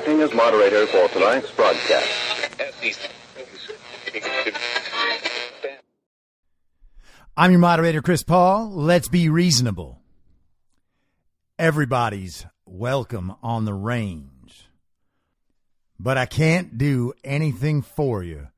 Acting as moderator for tonight's broadcast. I'm your moderator, Chris Paul. Let's be reasonable. Everybody's welcome on the range. But I can't do anything for you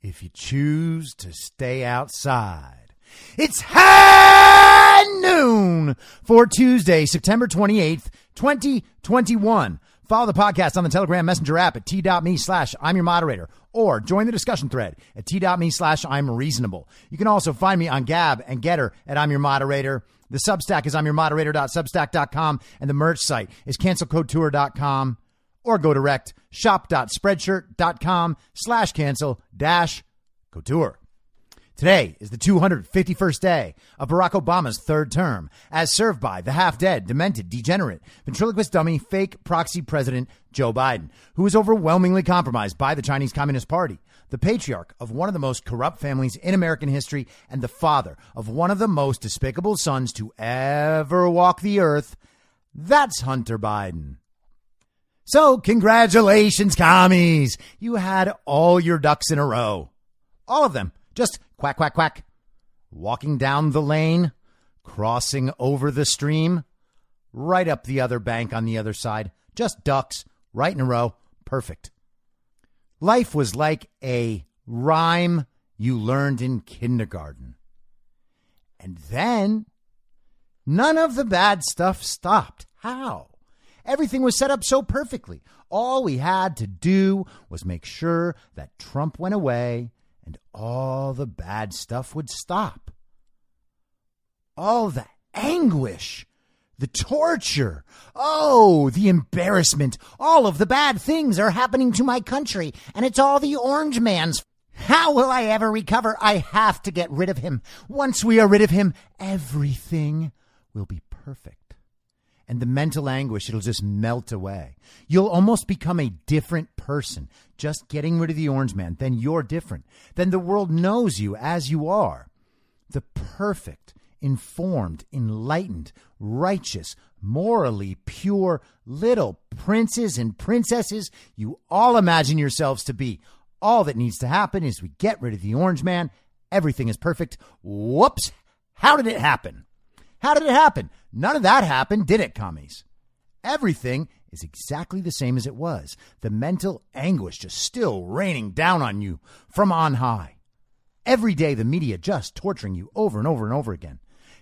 if you choose to stay outside. It's high noon for Tuesday, September 28th, 2021. Follow the podcast on the Telegram Messenger app at t.me slash I'm your moderator or join the discussion thread at t.me slash I'm reasonable. You can also find me on Gab and Gettr at I'm your moderator. The Substack is I'm your moderator.substack.com and the merch site is cancelcouture.com or go direct shop.spreadshirt.com slash cancel dash couture. Today is the 251st day of Barack Obama's third term, as served by the half dead, demented, degenerate, ventriloquist dummy, fake proxy president Joe Biden, who is overwhelmingly compromised by the Chinese Communist Party, the patriarch of one of the most corrupt families in American history, and the father of one of the most despicable sons to ever walk the earth. That's Hunter Biden. So, congratulations, commies. You had all your ducks in a row. All of them. Just quack, quack, quack. Walking down the lane, crossing over the stream, right up the other bank on the other side. Just ducks, right in a row. Perfect. Life was like a rhyme you learned in kindergarten. And then none of the bad stuff stopped. How? Everything was set up so perfectly. All we had to do was make sure that Trump went away and all the bad stuff would stop. All the anguish, the torture, oh, the embarrassment, all of the bad things are happening to my country, and it's all the orange man's. How will I ever recover? I have to get rid of him. Once we are rid of him, everything will be perfect and the mental anguish, it'll just melt away. You'll almost become a different person just getting rid of the orange man. Then you're different. Then the world knows you as you are. The perfect, informed, enlightened, righteous, morally pure little princes and princesses you all imagine yourselves to be. All that needs to happen is we get rid of the orange man. Everything is perfect. Whoops. How did it happen? How did it happen? None of that happened, did it, commies? Everything is exactly the same as it was. The mental anguish just still raining down on you from on high. Every day, the media just torturing you over and over and over again,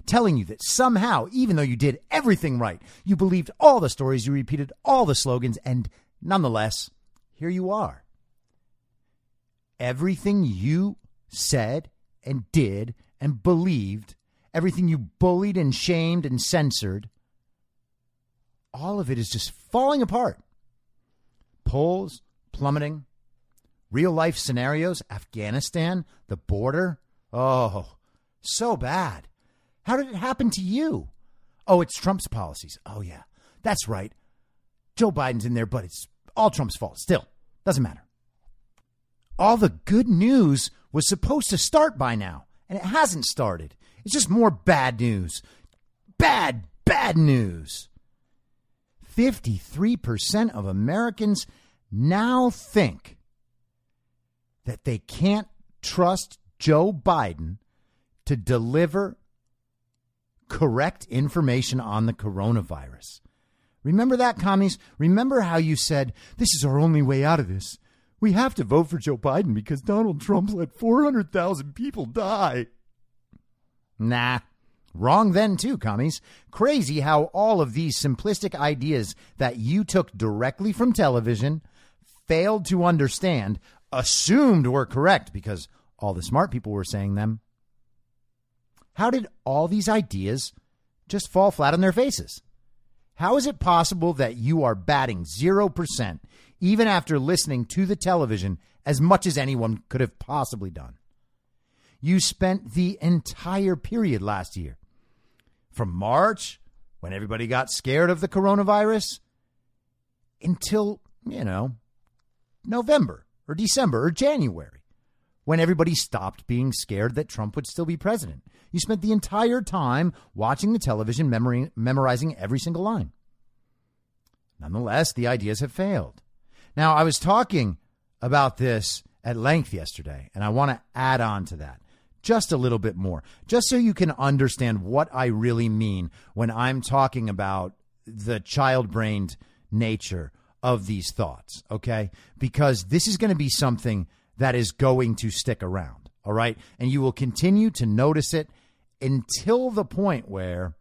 telling you that somehow, even though you did everything right, you believed all the stories, you repeated all the slogans, and nonetheless, here you are. Everything you said and did and believed everything you bullied and shamed and censored, all of it is just falling apart. Polls plummeting, real life scenarios, Afghanistan, the border. Oh, so bad. How did it happen to you? Oh, it's Trump's policies. Oh, yeah, that's right. Joe Biden's in there, but it's all Trump's fault. Still, doesn't matter. All the good news was supposed to start by now, and it hasn't started. It's just more bad news. Bad, bad news. 53% of Americans now think that they can't trust Joe Biden to deliver correct information on the coronavirus. Remember that, commies? Remember how you said, this is our only way out of this? We have to vote for Joe Biden because Donald Trump let 400,000 people die. Nah, wrong then, too, commies. Crazy how all of these simplistic ideas that you took directly from television, failed to understand, assumed were correct because all the smart people were saying them. How did all these ideas just fall flat on their faces? How is it possible that you are batting 0% even after listening to the television as much as anyone could have possibly done? You spent the entire period last year from March, when everybody got scared of the coronavirus, until, you know, November or December or January, when everybody stopped being scared that Trump would still be president. You spent the entire time watching the television, memory, memorizing every single line. Nonetheless, the ideas have failed. Now, I was talking about this at length yesterday, and I want to add on to that just a little bit more, just so you can understand what I really mean when I'm talking about the child brained nature of these thoughts, okay? Because this is going to be something that is going to stick around, all right? And you will continue to notice it until the point where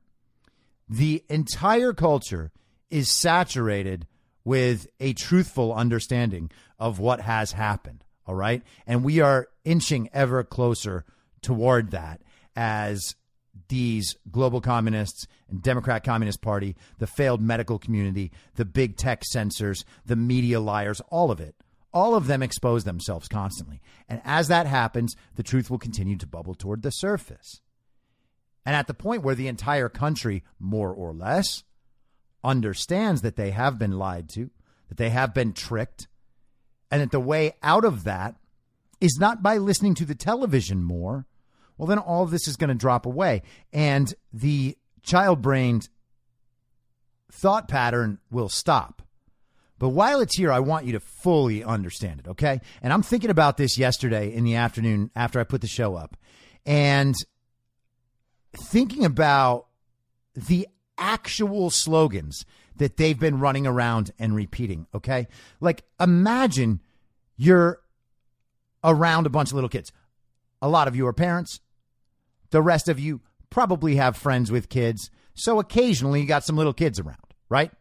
the entire culture is saturated with a truthful understanding of what has happened, all right? And we are inching ever closer toward that as these global communists and Democrat Communist Party, the failed medical community, the big tech censors, the media liars, all of it, all of them expose themselves constantly. And as that happens, the truth will continue to bubble toward the surface. And at the point where the entire country, more or less, understands that they have been lied to, that they have been tricked, and that the way out of that is not by listening to the television more, well, then all of this is going to drop away. And the child brained thought pattern will stop. But while it's here, I want you to fully understand it, okay? And I'm thinking about this yesterday in the afternoon after I put the show up and thinking about the actual slogans that they've been running around and repeating, okay? Like, imagine you're around a bunch of little kids. A lot of you are parents, the rest of you probably have friends with kids, so occasionally you got some little kids around, right?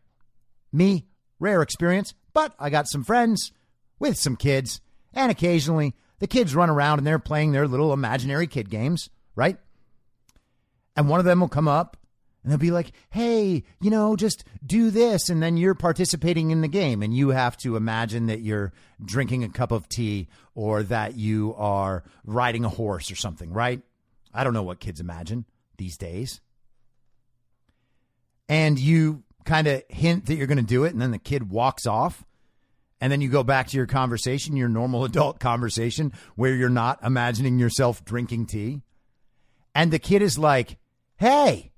Me, rare experience, but I got some friends with some kids, and occasionally the kids run around and they're playing their little imaginary kid games, right? And one of them will come up and they'll be like, hey, you know, just do this. And then you're participating in the game and you have to imagine that you're drinking a cup of tea or that you are riding a horse or something, right? I don't know what kids imagine these days. And you kind of hint that you're going to do it, and then the kid walks off. And then you go back to your conversation, your normal adult conversation, where you're not imagining yourself drinking tea. And the kid is like, hey,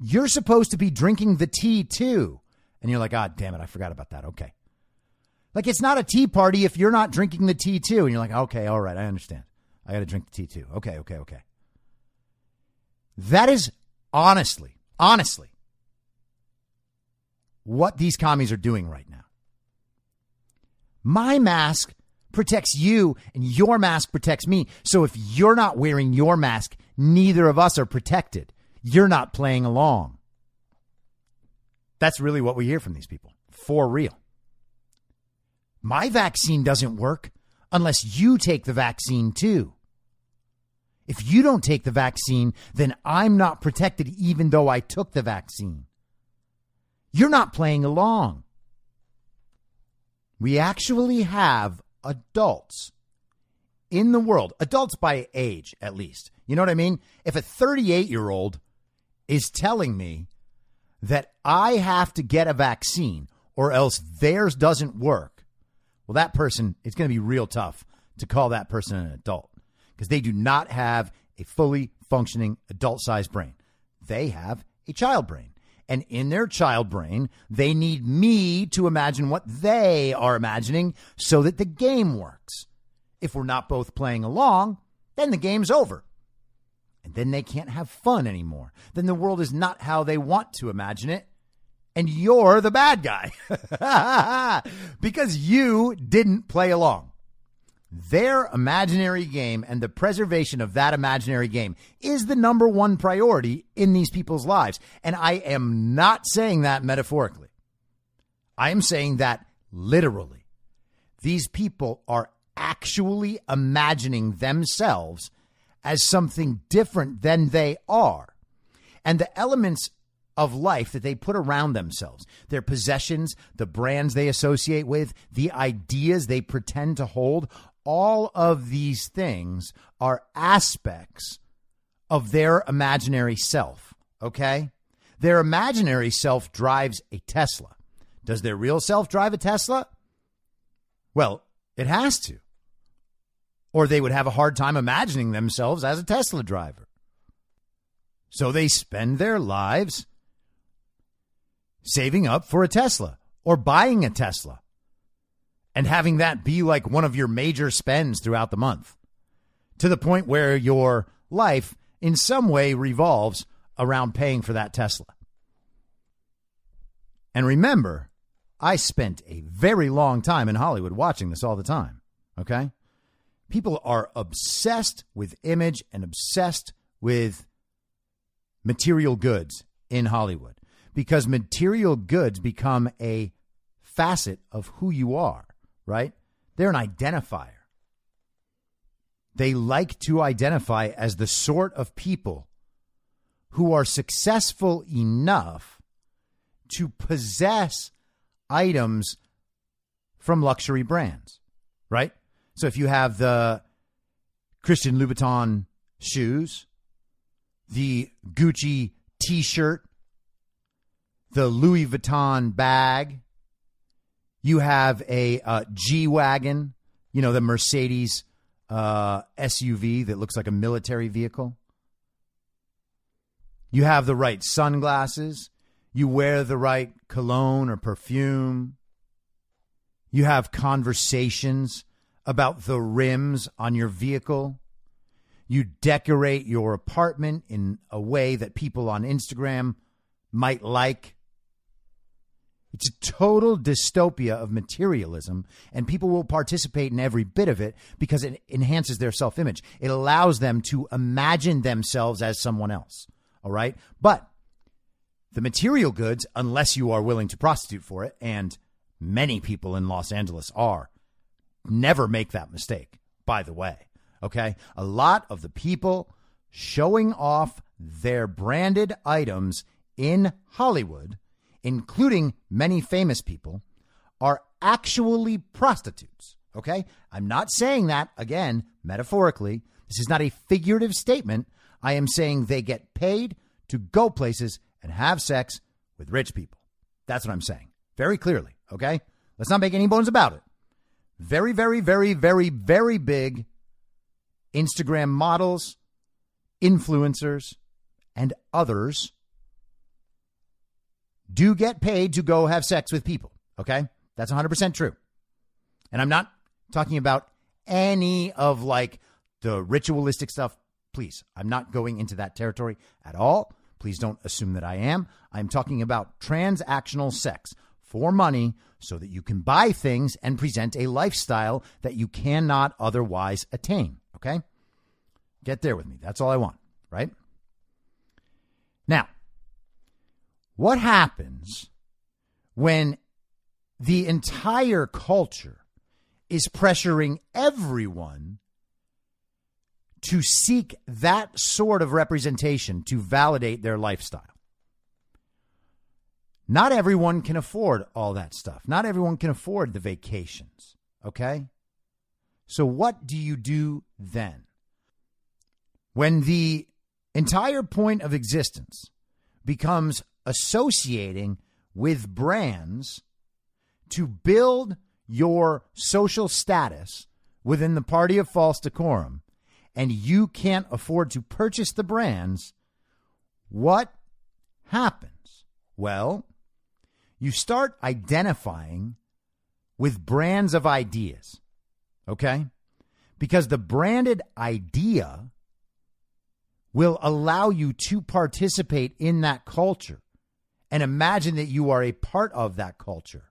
you're supposed to be drinking the tea too. And you're like, ah, oh, damn it, I forgot about that. Okay. Like, it's not a tea party if you're not drinking the tea too. And you're like, okay, all right, I understand. I got to drink the tea too. Okay, okay, okay. That is honestly, honestly, what these commies are doing right now. My mask protects you and your mask protects me. So if you're not wearing your mask, neither of us are protected. You're not playing along. That's really what we hear from these people. For real. My vaccine doesn't work unless you take the vaccine too. If you don't take the vaccine, then I'm not protected even though I took the vaccine. You're not playing along. We actually have adults in the world, adults by age at least. You know what I mean? If a 38 year old is telling me that I have to get a vaccine or else theirs doesn't work, well, that person, it's going to be real tough to call that person an adult because they do not have a fully functioning adult sized brain. They have a child brain. And in their child brain, they need me to imagine what they are imagining so that the game works. If we're not both playing along, then the game's over. And then they can't have fun anymore. Then the world is not how they want to imagine it. And you're the bad guy because you didn't play along. Their imaginary game and the preservation of that imaginary game is the number one priority in these people's lives. And I am not saying that metaphorically. I am saying that literally. These people are actually imagining themselves as something different than they are. And the elements of life that they put around themselves, their possessions, the brands they associate with, the ideas they pretend to hold, all of these things are aspects of their imaginary self, okay? Their imaginary self drives a Tesla. Does their real self drive a Tesla? Well, it has to. Or they would have a hard time imagining themselves as a Tesla driver. So they spend their lives saving up for a Tesla or buying a Tesla and having that be like one of your major spends throughout the month to the point where your life in some way revolves around paying for that Tesla. And remember, I spent a very long time in Hollywood watching this all the time. Okay? People are obsessed with image and obsessed with material goods in Hollywood because material goods become a facet of who you are right? They're an identifier. They like to identify as the sort of people who are successful enough to possess items from luxury brands, right? So if you have the Christian Louboutin shoes, the Gucci t shirt, the Louis Vuitton bag, you have a uh, G wagon, you know the Mercedes uh, SUV that looks like a military vehicle. You have the right sunglasses. You wear the right cologne or perfume. You have conversations about the rims on your vehicle. You decorate your apartment in a way that people on Instagram might like. It's a total dystopia of materialism, and people will participate in every bit of it because it enhances their self image. It allows them to imagine themselves as someone else. All right. But the material goods, unless you are willing to prostitute for it, and many people in Los Angeles are, never make that mistake, by the way. Okay. A lot of the people showing off their branded items in Hollywood including many famous people, are actually prostitutes. Okay? I'm not saying that, again, metaphorically. This is not a figurative statement. I am saying they get paid to go places and have sex with rich people. That's what I'm saying. Very clearly. Okay? Let's not make any bones about it. Very, very, very, very, very big Instagram models, influencers, and others do get paid to go have sex with people. Okay. That's 100% true. And I'm not talking about any of like the ritualistic stuff. Please, I'm not going into that territory at all. Please don't assume that I am. I'm talking about transactional sex for money so that you can buy things and present a lifestyle that you cannot otherwise attain. Okay? Get there with me. That's all I want, right? Now, what happens when the entire culture is pressuring everyone to seek that sort of representation to validate their lifestyle. Not everyone can afford all that stuff. Not everyone can afford the vacations. Okay? So, what do you do then? When the entire point of existence becomes associating with brands to build your social status within the party of false decorum, and you can't afford to purchase the brands, what happens? Well, you start identifying with brands of ideas, okay? Because the branded idea will allow you to participate in that culture and imagine that you are a part of that culture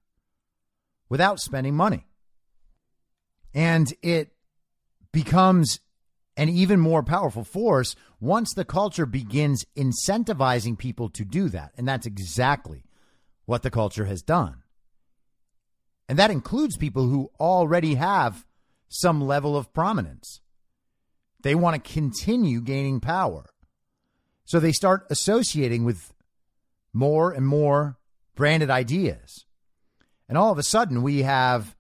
without spending money. And it becomes an even more powerful force once the culture begins incentivizing people to do that. And that's exactly what the culture has done. And that includes people who already have some level of prominence. They want to continue gaining power. So they start associating with more and more branded ideas. And all of a sudden, we have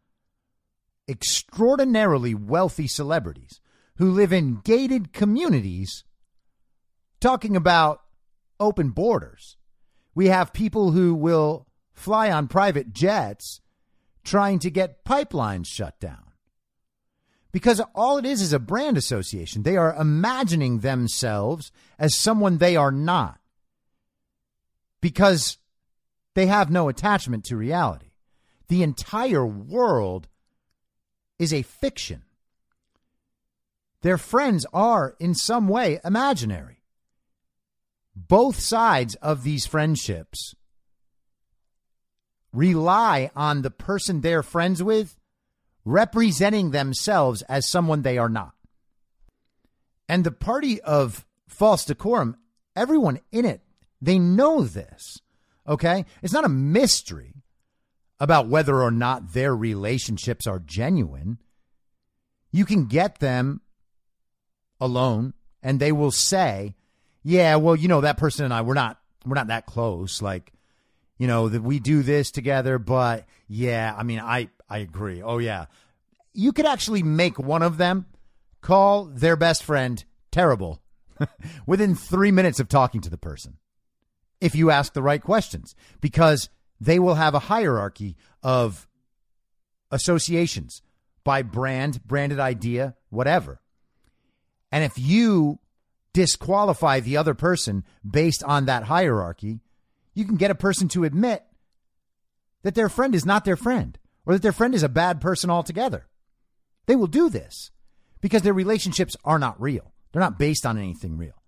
extraordinarily wealthy celebrities who live in gated communities talking about open borders. We have people who will fly on private jets trying to get pipelines shut down. Because all it is is a brand association. They are imagining themselves as someone they are not. Because they have no attachment to reality. The entire world is a fiction. Their friends are, in some way, imaginary. Both sides of these friendships rely on the person they're friends with representing themselves as someone they are not. And the party of false decorum, everyone in it, they know this. Okay? It's not a mystery about whether or not their relationships are genuine. You can get them alone and they will say, "Yeah, well, you know that person and I we're not we're not that close like you know that we do this together, but yeah, I mean, I I agree. Oh yeah, you could actually make one of them call their best friend terrible within three minutes of talking to the person if you ask the right questions because they will have a hierarchy of associations by brand, branded idea, whatever. And if you disqualify the other person based on that hierarchy, you can get a person to admit that their friend is not their friend or that their friend is a bad person altogether. They will do this because their relationships are not real. They're not based on anything real.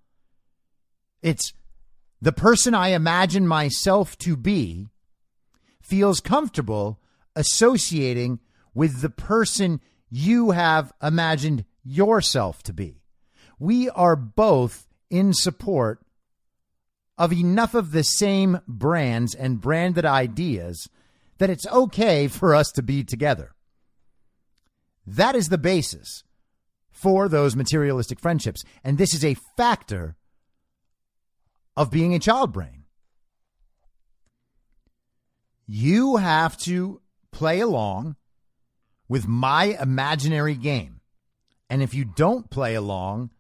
It's the person I imagine myself to be feels comfortable associating with the person you have imagined yourself to be. We are both in support of enough of the same brands and branded ideas that it's okay for us to be together. That is the basis for those materialistic friendships. And this is a factor of being a child brain. You have to play along with my imaginary game. And if you don't play along,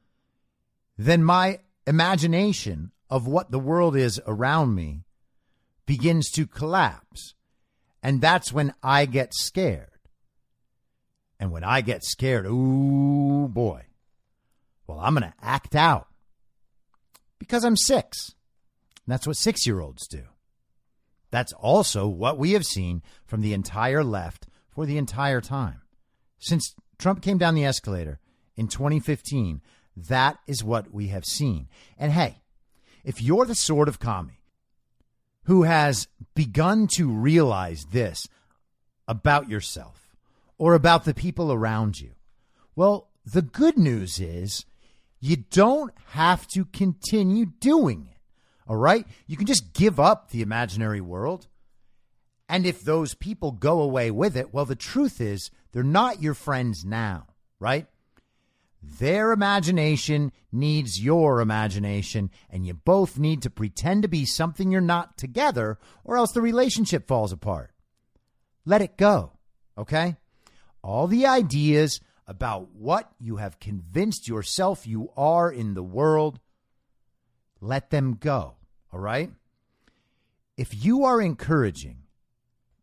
then my imagination of what the world is around me begins to collapse. And that's when I get scared. And when I get scared, ooh boy, well, I'm going to act out because I'm six. That's what six year olds do. That's also what we have seen from the entire left for the entire time. Since Trump came down the escalator in 2015, that is what we have seen. And hey, if you're the sort of commie who has begun to realize this about yourself or about the people around you, well, the good news is you don't have to continue doing it. All right? You can just give up the imaginary world. And if those people go away with it, well, the truth is they're not your friends now, right? Their imagination needs your imagination, and you both need to pretend to be something you're not together, or else the relationship falls apart. Let it go, okay? All the ideas about what you have convinced yourself you are in the world, let them go, all right? If you are encouraging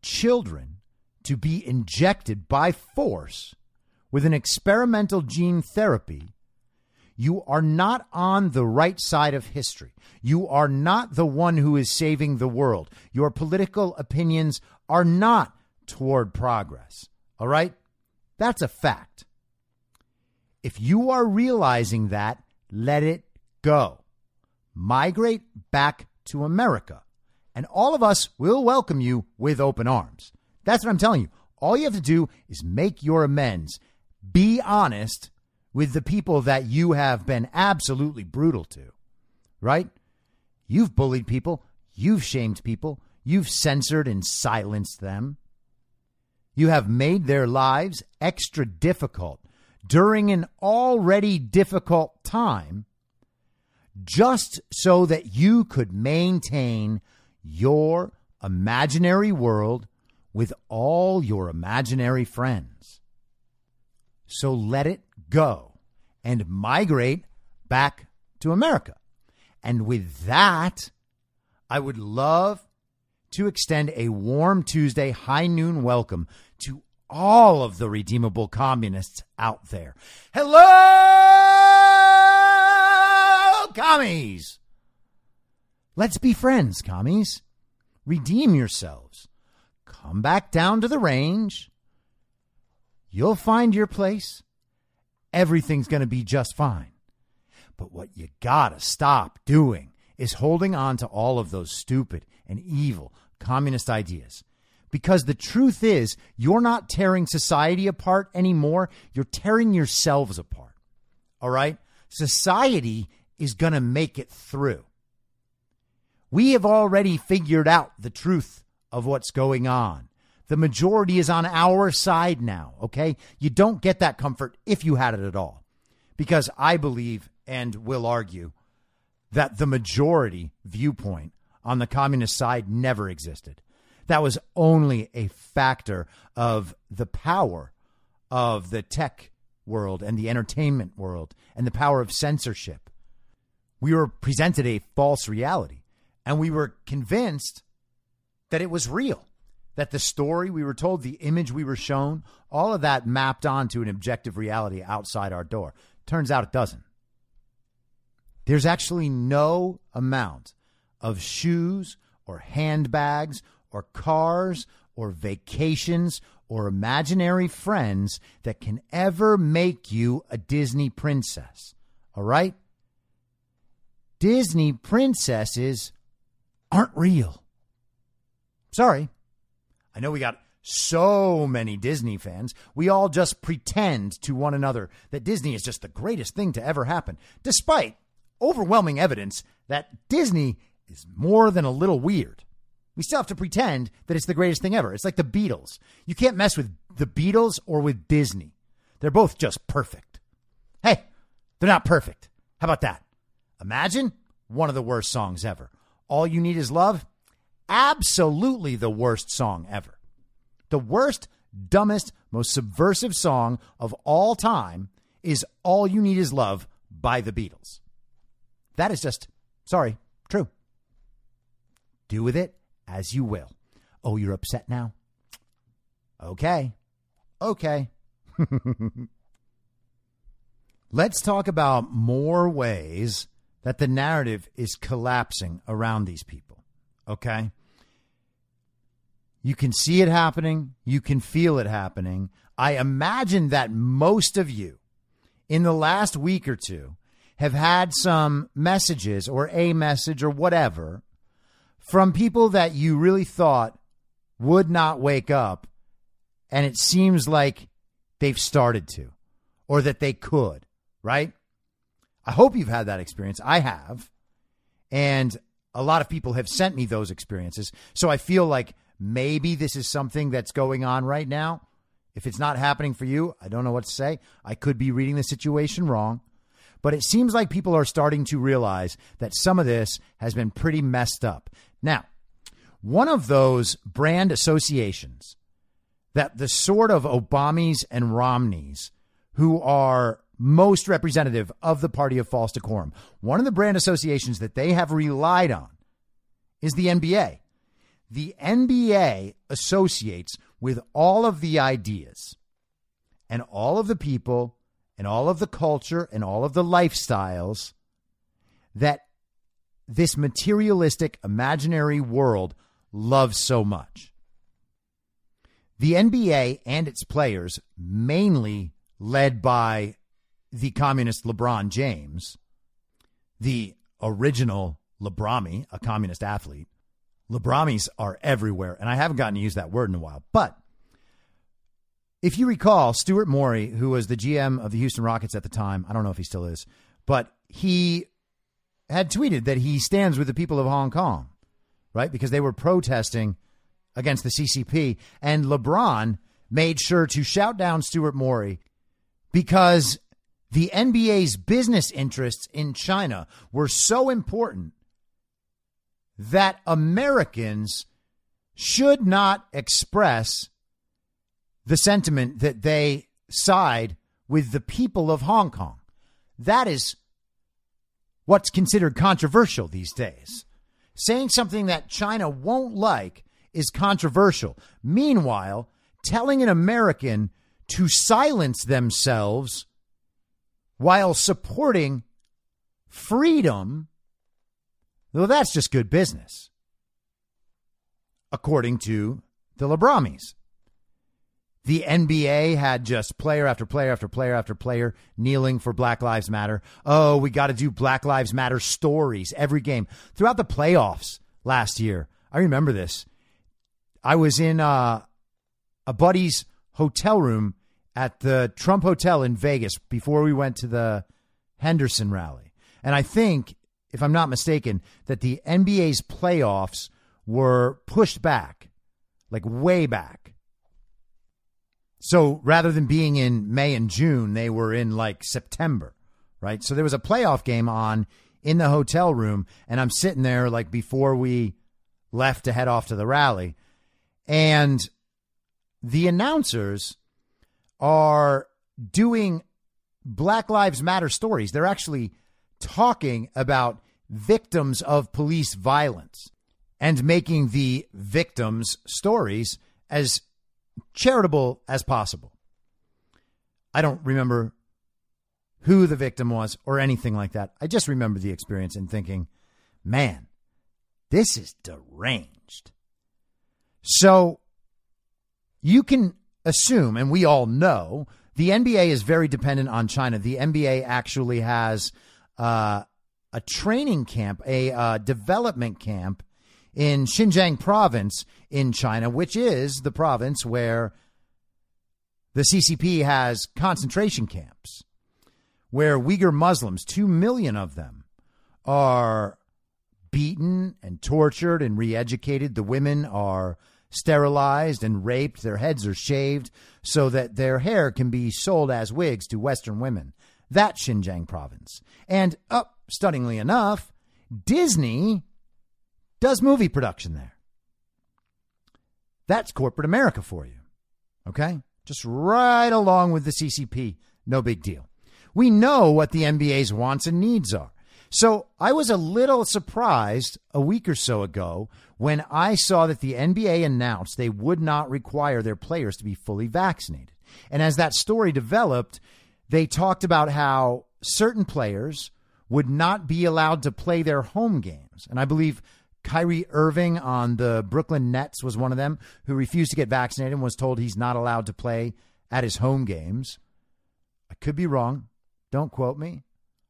children to be injected by force with an experimental gene therapy, you are not on the right side of history. You are not the one who is saving the world. Your political opinions are not toward progress. All right? That's a fact. If you are realizing that, let it go. Migrate back to America, and all of us will welcome you with open arms. That's what I'm telling you. All you have to do is make your amends. Be honest with the people that you have been absolutely brutal to, right? You've bullied people, you've shamed people, you've censored and silenced them. You have made their lives extra difficult during an already difficult time just so that you could maintain your imaginary world with all your imaginary friends. So let it go and migrate back to America. And with that, I would love to extend a warm Tuesday high noon welcome all of the redeemable communists out there. Hello, commies! Let's be friends, commies. Redeem yourselves. Come back down to the range. You'll find your place. Everything's going to be just fine. But what you gotta stop doing is holding on to all of those stupid and evil communist ideas. Because the truth is, you're not tearing society apart anymore. You're tearing yourselves apart. All right? Society is going to make it through. We have already figured out the truth of what's going on. The majority is on our side now, okay? You don't get that comfort if you had it at all. Because I believe and will argue that the majority viewpoint on the communist side never existed. That was only a factor of the power of the tech world and the entertainment world and the power of censorship. We were presented a false reality and we were convinced that it was real, that the story we were told, the image we were shown, all of that mapped onto an objective reality outside our door. Turns out it doesn't. There's actually no amount of shoes or handbags or cars or vacations or imaginary friends that can ever make you a Disney princess. All right? Disney princesses aren't real. Sorry. I know we got so many Disney fans. We all just pretend to one another that Disney is just the greatest thing to ever happen, despite overwhelming evidence that Disney is more than a little weird. We still have to pretend that it's the greatest thing ever. It's like the Beatles. You can't mess with the Beatles or with Disney. They're both just perfect. Hey, they're not perfect. How about that? Imagine one of the worst songs ever. All You Need Is Love? Absolutely the worst song ever. The worst, dumbest, most subversive song of all time is All You Need Is Love by the Beatles. That is just, sorry, true. Do with it as you will. Oh, you're upset now? Okay. Okay. Let's talk about more ways that the narrative is collapsing around these people. Okay? You can see it happening, you can feel it happening. I imagine that most of you in the last week or two have had some messages or a message or whatever from people that you really thought would not wake up, and it seems like they've started to, or that they could, right? I hope you've had that experience. I have. And a lot of people have sent me those experiences. So I feel like maybe this is something that's going on right now If it's not happening for you, I don't know what to say. I could be reading the situation wrong. But it seems like people are starting to realize that some of this has been pretty messed up. Now, one of those brand associations that the sort of Obamas and Romneys who are most representative of the party of false decorum, one of the brand associations that they have relied on is the NBA. The NBA associates with all of the ideas and all of the people and all of the culture and all of the lifestyles that this materialistic imaginary world loves so much. The NBA and its players, mainly led by the communist LeBron James, the original LeBrami, a communist athlete, Lebramis are everywhere, and I haven't gotten to use that word in a while. But if you recall, Stuart Morey, who was the GM of the Houston Rockets at the time, I don't know if he still is, but he had tweeted that he stands with the people of Hong Kong, right? Because they were protesting against the CCP. And LeBron made sure to shout down Stuart Morey because the NBA's business interests in China were so important that Americans should not express the sentiment that they side with the people of Hong Kong. That is what's considered controversial these days. Saying something that China won't like is controversial. Meanwhile, telling an American to silence themselves while supporting freedom well, that's just good business, according to the Lebramis. The NBA had just player after player after player after player kneeling for Black Lives Matter. Oh, we got to do Black Lives Matter stories every game. Throughout the playoffs last year, I remember this. I was in uh, a buddy's hotel room at the Trump Hotel in Vegas before we went to the Henderson rally. And I think if I'm not mistaken, that the NBA's playoffs were pushed back, like way back. So rather than being in May and June, they were in like September, right? So there was a playoff game on in the hotel room, and I'm sitting there like before we left to head off to the rally. And the announcers are doing Black Lives Matter stories. They're actually talking about victims of police violence and making the victims' stories as charitable as possible. I don't remember who the victim was or anything like that. I just remember the experience and thinking, man, this is deranged. So you can assume, and we all know, the NBA is very dependent on China. The NBA actually has uh, a training camp, a uh, development camp in Xinjiang province in China, which is the province where the CCP has concentration camps, where Uyghur Muslims, two million of them, are beaten and tortured and re educated. The women are sterilized and raped. Their heads are shaved so that their hair can be sold as wigs to Western women. That Xinjiang province. And up stunningly enough, Disney does movie production there. That's corporate America for you. Okay? Just right along with the CCP. No big deal. We know what the NBA's wants and needs are. So I was a little surprised a week or so ago when I saw that the NBA announced they would not require their players to be fully vaccinated. And as that story developed, they talked about how certain players would not be allowed to play their home games. And I believe Kyrie Irving on the Brooklyn Nets was one of them who refused to get vaccinated and was told he's not allowed to play at his home games. I could be wrong. Don't quote me.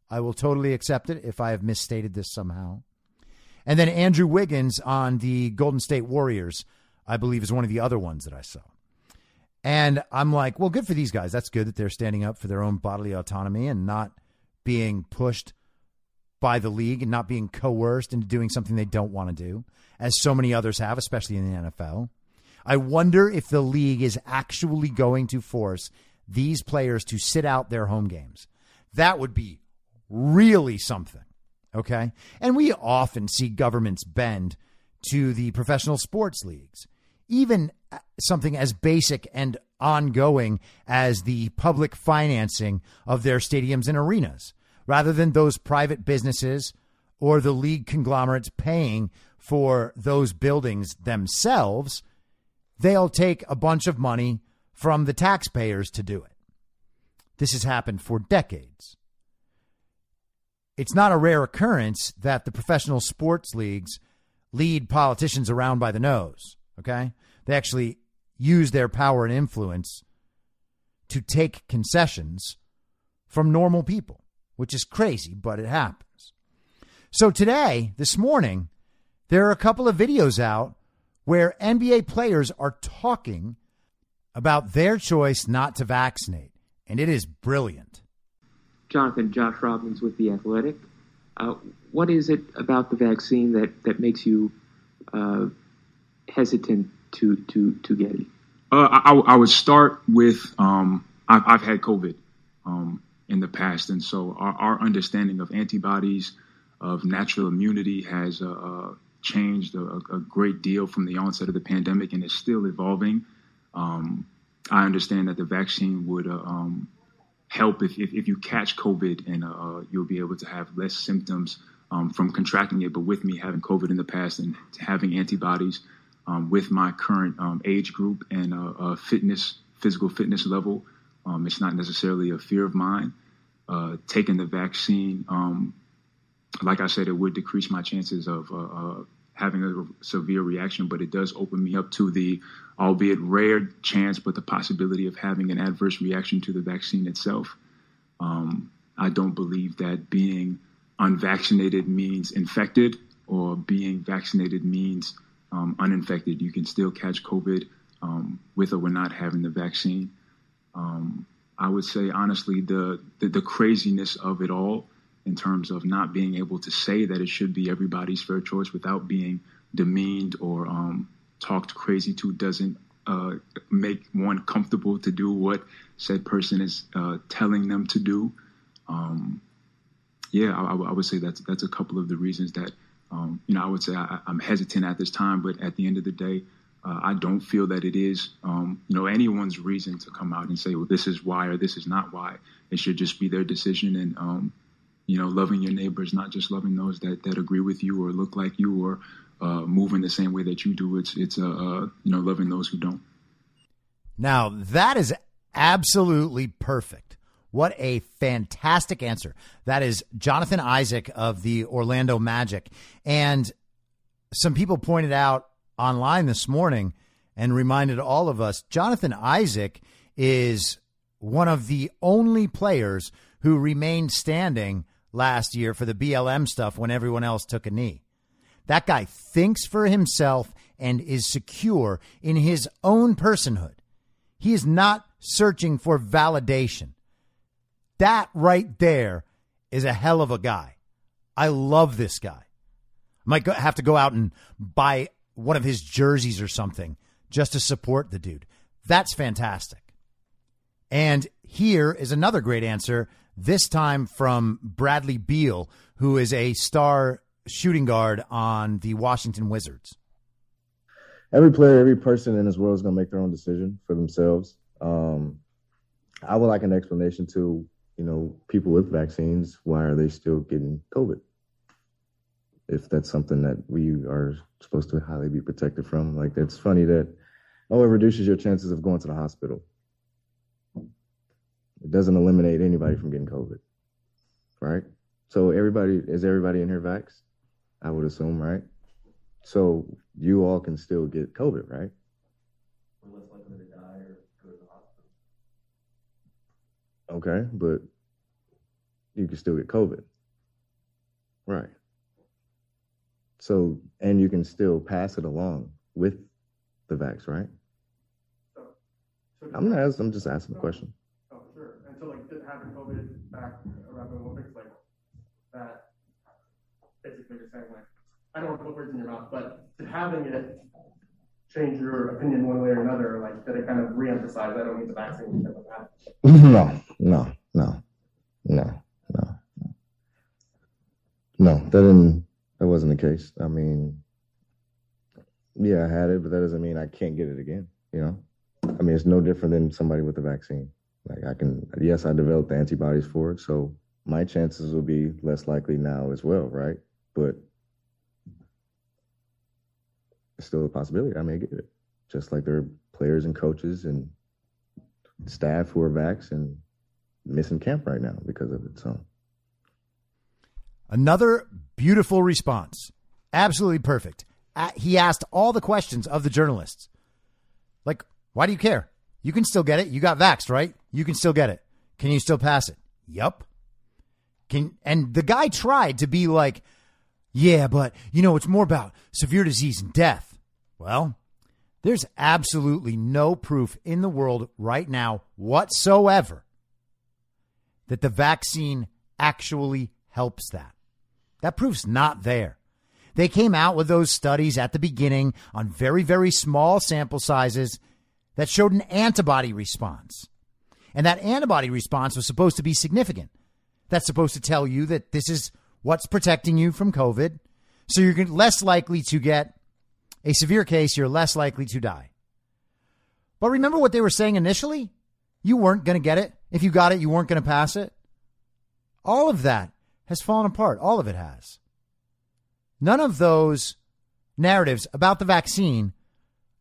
I will totally accept it if I have misstated this somehow. And then Andrew Wiggins on the Golden State Warriors, I believe, is one of the other ones that I saw. And I'm like, well, good for these guys. That's good that they're standing up for their own bodily autonomy and not being pushed by the league and not being coerced into doing something they don't want to do, as so many others have, especially in the NFL. I wonder if the league is actually going to force these players to sit out their home games. That would be really something. Okay. And we often see governments bend to the professional sports leagues, even uh, something as basic and ongoing as the public financing of their stadiums and arenas, rather than those private businesses or the league conglomerates paying for those buildings themselves. They'll take a bunch of money from the taxpayers to do it. This has happened for decades it's not a rare occurrence that the professional sports leagues lead politicians around by the nose. Okay. They actually use their power and influence to take concessions from normal people, which is crazy, but it happens. So today, this morning, there are a couple of videos out where NBA players are talking about their choice not to vaccinate, and it is brilliant. Jonathan, Josh Robbins with The Athletic. Uh, what is it about the vaccine that, that makes you uh, hesitant to, to, to get it? Uh, I, I, would start with um, I've, I've, had COVID um, in the past, and so our, our, understanding of antibodies, of natural immunity, has uh, uh, changed a, a, great deal from the onset of the pandemic, and is still evolving. Um, I understand that the vaccine would uh, um, help if, if, if you catch COVID and uh, you'll be able to have less symptoms um, from contracting it. But with me having COVID in the past and having antibodies um, with my current um, age group and uh, uh, fitness, physical fitness level, um, it's not necessarily a fear of mine. Uh, taking the vaccine, um, like I said, it would decrease my chances of uh, uh, having a severe reaction, but it does open me up to the, albeit rare chance, but the possibility of having an adverse reaction to the vaccine itself. Um, I don't believe that being unvaccinated means infected or being vaccinated means um, uninfected. You can still catch COVID um, with or without having the vaccine. Um, I would say honestly, the, the, the craziness of it all in terms of not being able to say that it should be everybody's fair choice without being demeaned or um, talked crazy to doesn't uh, make one comfortable to do what said person is uh, telling them to do. Um, yeah, I, I, would say that's that's a couple of the reasons that um, you know I would say I, am hesitant at this time, but at the end of the day, uh, I don't feel that it is um, you know anyone's reason to come out and say, well, this is why or this is not why. It should just be their decision, and um, you know, loving your neighbors, not just loving those that, that agree with you or look like you or uh, move in the same way that you do. It's it's uh, uh, you know loving those who don't. Now that is absolutely perfect. What a fantastic answer. That is Jonathan Isaac of the Orlando Magic. And some people pointed out online this morning and reminded all of us Jonathan Isaac is one of the only players who remained standing last year for the BLM stuff when everyone else took a knee. That guy thinks for himself and is secure in his own personhood. He is not searching for validation. That right there is a hell of a guy. I love this guy. I might have to go out and buy one of his jerseys or something just to support the dude. That's fantastic. And here is another great answer this time from Bradley Beal, who is a star shooting guard on the Washington Wizards. Every player, every person in this world is going to make their own decision for themselves. Um, I would like an explanation to, you know, people with vaccines. Why are they still getting COVID? If that's something that we are supposed to highly be protected from, like it's funny that oh, it reduces your chances of going to the hospital. It doesn't eliminate anybody from getting COVID, right? So everybody is everybody in here vax? I would assume, right? So you all can still get COVID, right? Okay, but you can still get COVID. Right. So, and you can still pass it along with the vax, right? So, so I'm not asking, I'm just asking a question Oh, sure. And so, like, did having COVID back around the Olympics, like that, basically you're saying like, I don't want to put words in your mouth, but did having it change your opinion one way or another? Like, did it kind of reemphasize, I don't need the vaccine that? No, no, no, no, no, no. That didn't. That wasn't the case. I mean, yeah, I had it, but that doesn't mean I can't get it again. You know, I mean, it's no different than somebody with a vaccine. Like I can, yes, I developed the antibodies for it, so my chances will be less likely now as well, right? But it's still a possibility I may get it. Just like there are players and coaches and staff who are vaxxed and missing camp right now because of it. So Another beautiful response. Absolutely perfect. He asked all the questions of the journalists. Like, why do you care? You can still get it. You got vaxxed, right? You can still get it. Can you still pass it? Yup. Can and the guy tried to be like, yeah, but you know, it's more about severe disease and death. Well, there's absolutely no proof in the world right now whatsoever that the vaccine actually helps that. That proof's not there. They came out with those studies at the beginning on very, very small sample sizes that showed an antibody response. And that antibody response was supposed to be significant. That's supposed to tell you that this is what's protecting you from COVID. So you're less likely to get a severe case, you're less likely to die. But remember what they were saying initially? You weren't going to get it. If you got it, you weren't going to pass it. All of that has fallen apart. All of it has. None of those narratives about the vaccine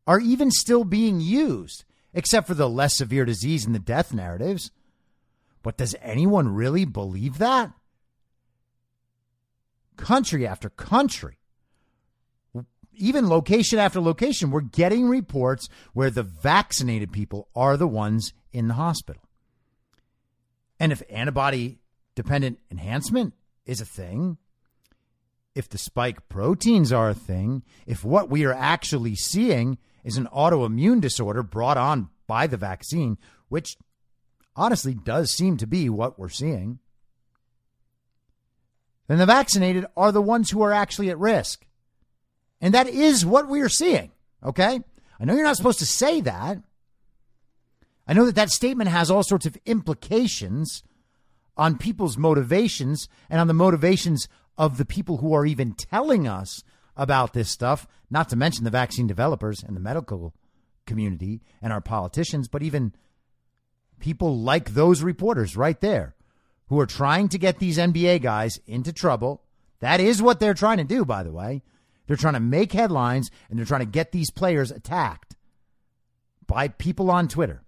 are even still being used, except for the less severe disease and the death narratives. But does anyone really believe that? Country after country, even location after location, we're getting reports where the vaccinated people are the ones in the hospital. And if antibody dependent enhancement is a thing, if the spike proteins are a thing, if what we are actually seeing is an autoimmune disorder brought on by the vaccine, which honestly does seem to be what we're seeing, then the vaccinated are the ones who are actually at risk. And that is what we are seeing. Okay? I know you're not supposed to say that. I know that that statement has all sorts of implications on people's motivations and on the motivations of the people who are even telling us about this stuff, not to mention the vaccine developers and the medical community and our politicians, but even people like those reporters right there who are trying to get these NBA guys into trouble. That is what they're trying to do, by the way. They're trying to make headlines and they're trying to get these players attacked by people on Twitter.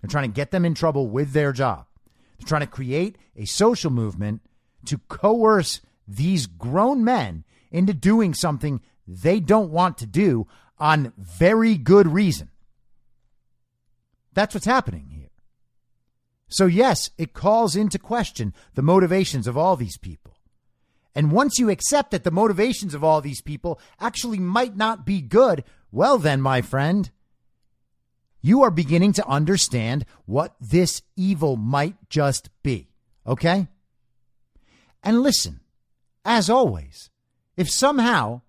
They're trying to get them in trouble with their job. Trying to create a social movement to coerce these grown men into doing something they don't want to do on very good reason. That's what's happening here. So, yes, it calls into question the motivations of all these people. And once you accept that the motivations of all these people actually might not be good, well, then, my friend, you are beginning to understand what this evil might just be. Okay? And listen, as always, if somehow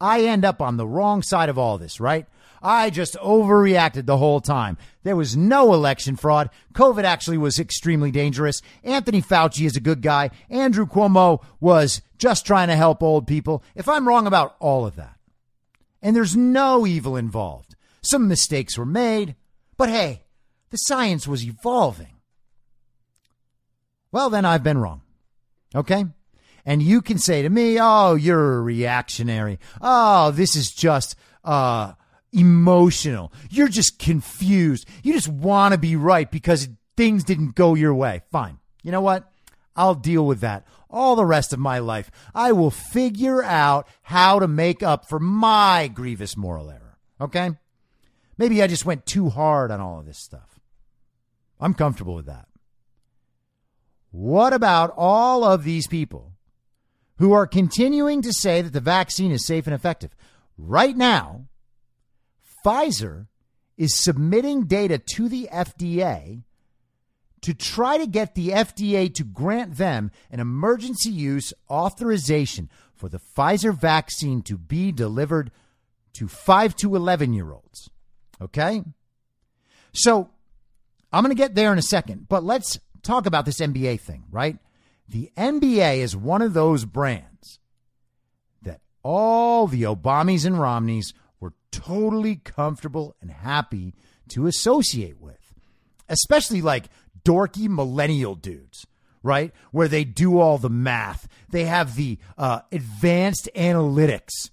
I end up on the wrong side of all this, right? I just overreacted the whole time. There was no election fraud. COVID actually was extremely dangerous. Anthony Fauci is a good guy. Andrew Cuomo was just trying to help old people. If I'm wrong about all of that, and there's no evil involved, some mistakes were made, but hey, the science was evolving. Well, then I've been wrong. Okay? And you can say to me, oh, you're a reactionary. Oh, this is just uh, emotional. You're just confused. You just want to be right because things didn't go your way. Fine. You know what? I'll deal with that all the rest of my life. I will figure out how to make up for my grievous moral error. Okay? Maybe I just went too hard on all of this stuff. I'm comfortable with that. What about all of these people who are continuing to say that the vaccine is safe and effective? Right now, Pfizer is submitting data to the FDA to try to get the FDA to grant them an emergency use authorization for the Pfizer vaccine to be delivered to 5 to 11 year olds. Okay? So I'm going to get there in a second, but let's talk about this NBA thing, right? The NBA is one of those brands that all the Obamas and Romneys were totally comfortable and happy to associate with, especially like dorky millennial dudes, right? Where they do all the math, they have the uh, advanced analytics,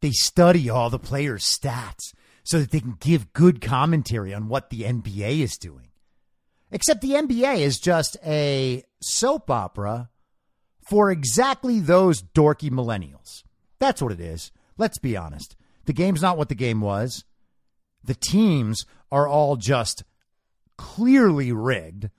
they study all the players' stats so that they can give good commentary on what the NBA is doing. Except the NBA is just a soap opera for exactly those dorky millennials. That's what it is. Let's be honest. The game's not what the game was. The teams are all just clearly rigged.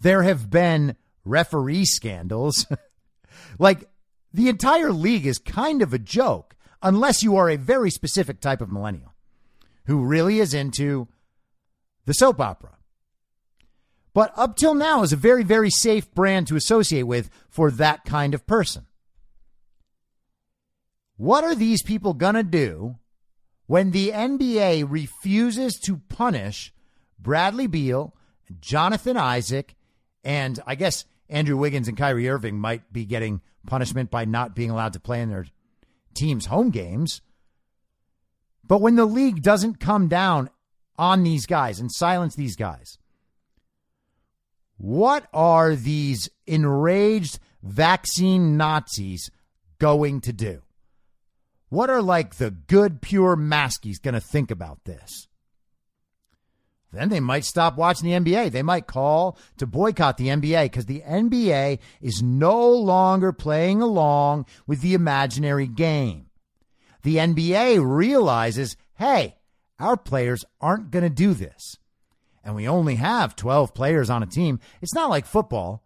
There have been referee scandals. like the entire league is kind of a joke unless you are a very specific type of millennial who really is into the soap opera. But up till now is a very, very safe brand to associate with for that kind of person. What are these people going to do when the NBA refuses to punish Bradley Beal, Jonathan Isaac, and I guess Andrew Wiggins and Kyrie Irving might be getting punishment by not being allowed to play in their team's home games. But when the league doesn't come down on these guys and silence these guys, what are these enraged vaccine Nazis going to do? What are like the good, pure maskies going to think about this? Then they might stop watching the NBA. They might call to boycott the NBA because the NBA is no longer playing along with the imaginary game. The NBA realizes, hey, our players aren't going to do this. And we only have 12 players on a team. It's not like football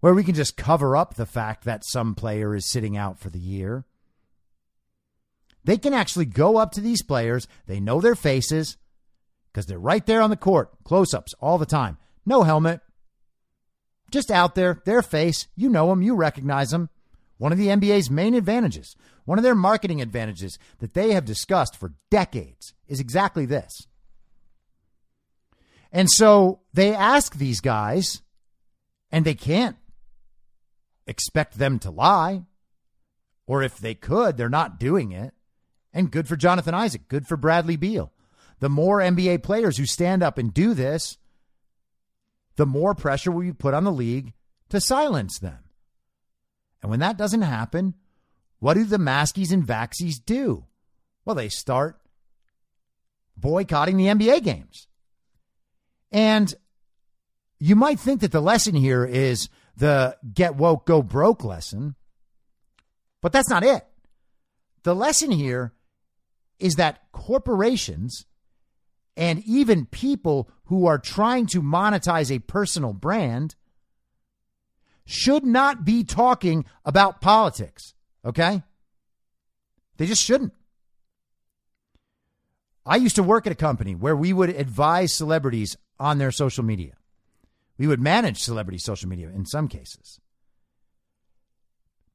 where we can just cover up the fact that some player is sitting out for the year. They can actually go up to these players. They know their faces because they're right there on the court, close ups all the time. No helmet, just out there, their face. You know them, you recognize them. One of the NBA's main advantages, one of their marketing advantages that they have discussed for decades is exactly this. And so they ask these guys, and they can't expect them to lie. Or if they could, they're not doing it. And good for Jonathan Isaac, good for Bradley Beal. The more NBA players who stand up and do this, the more pressure will be put on the league to silence them. And when that doesn't happen, what do the maskies and vaxies do? Well, they start boycotting the NBA games. And you might think that the lesson here is the get woke, go broke lesson, but that's not it. The lesson here is that corporations and even people who are trying to monetize a personal brand should not be talking about politics, okay? They just shouldn't. I used to work at a company where we would advise celebrities on their social media. We would manage celebrity social media in some cases.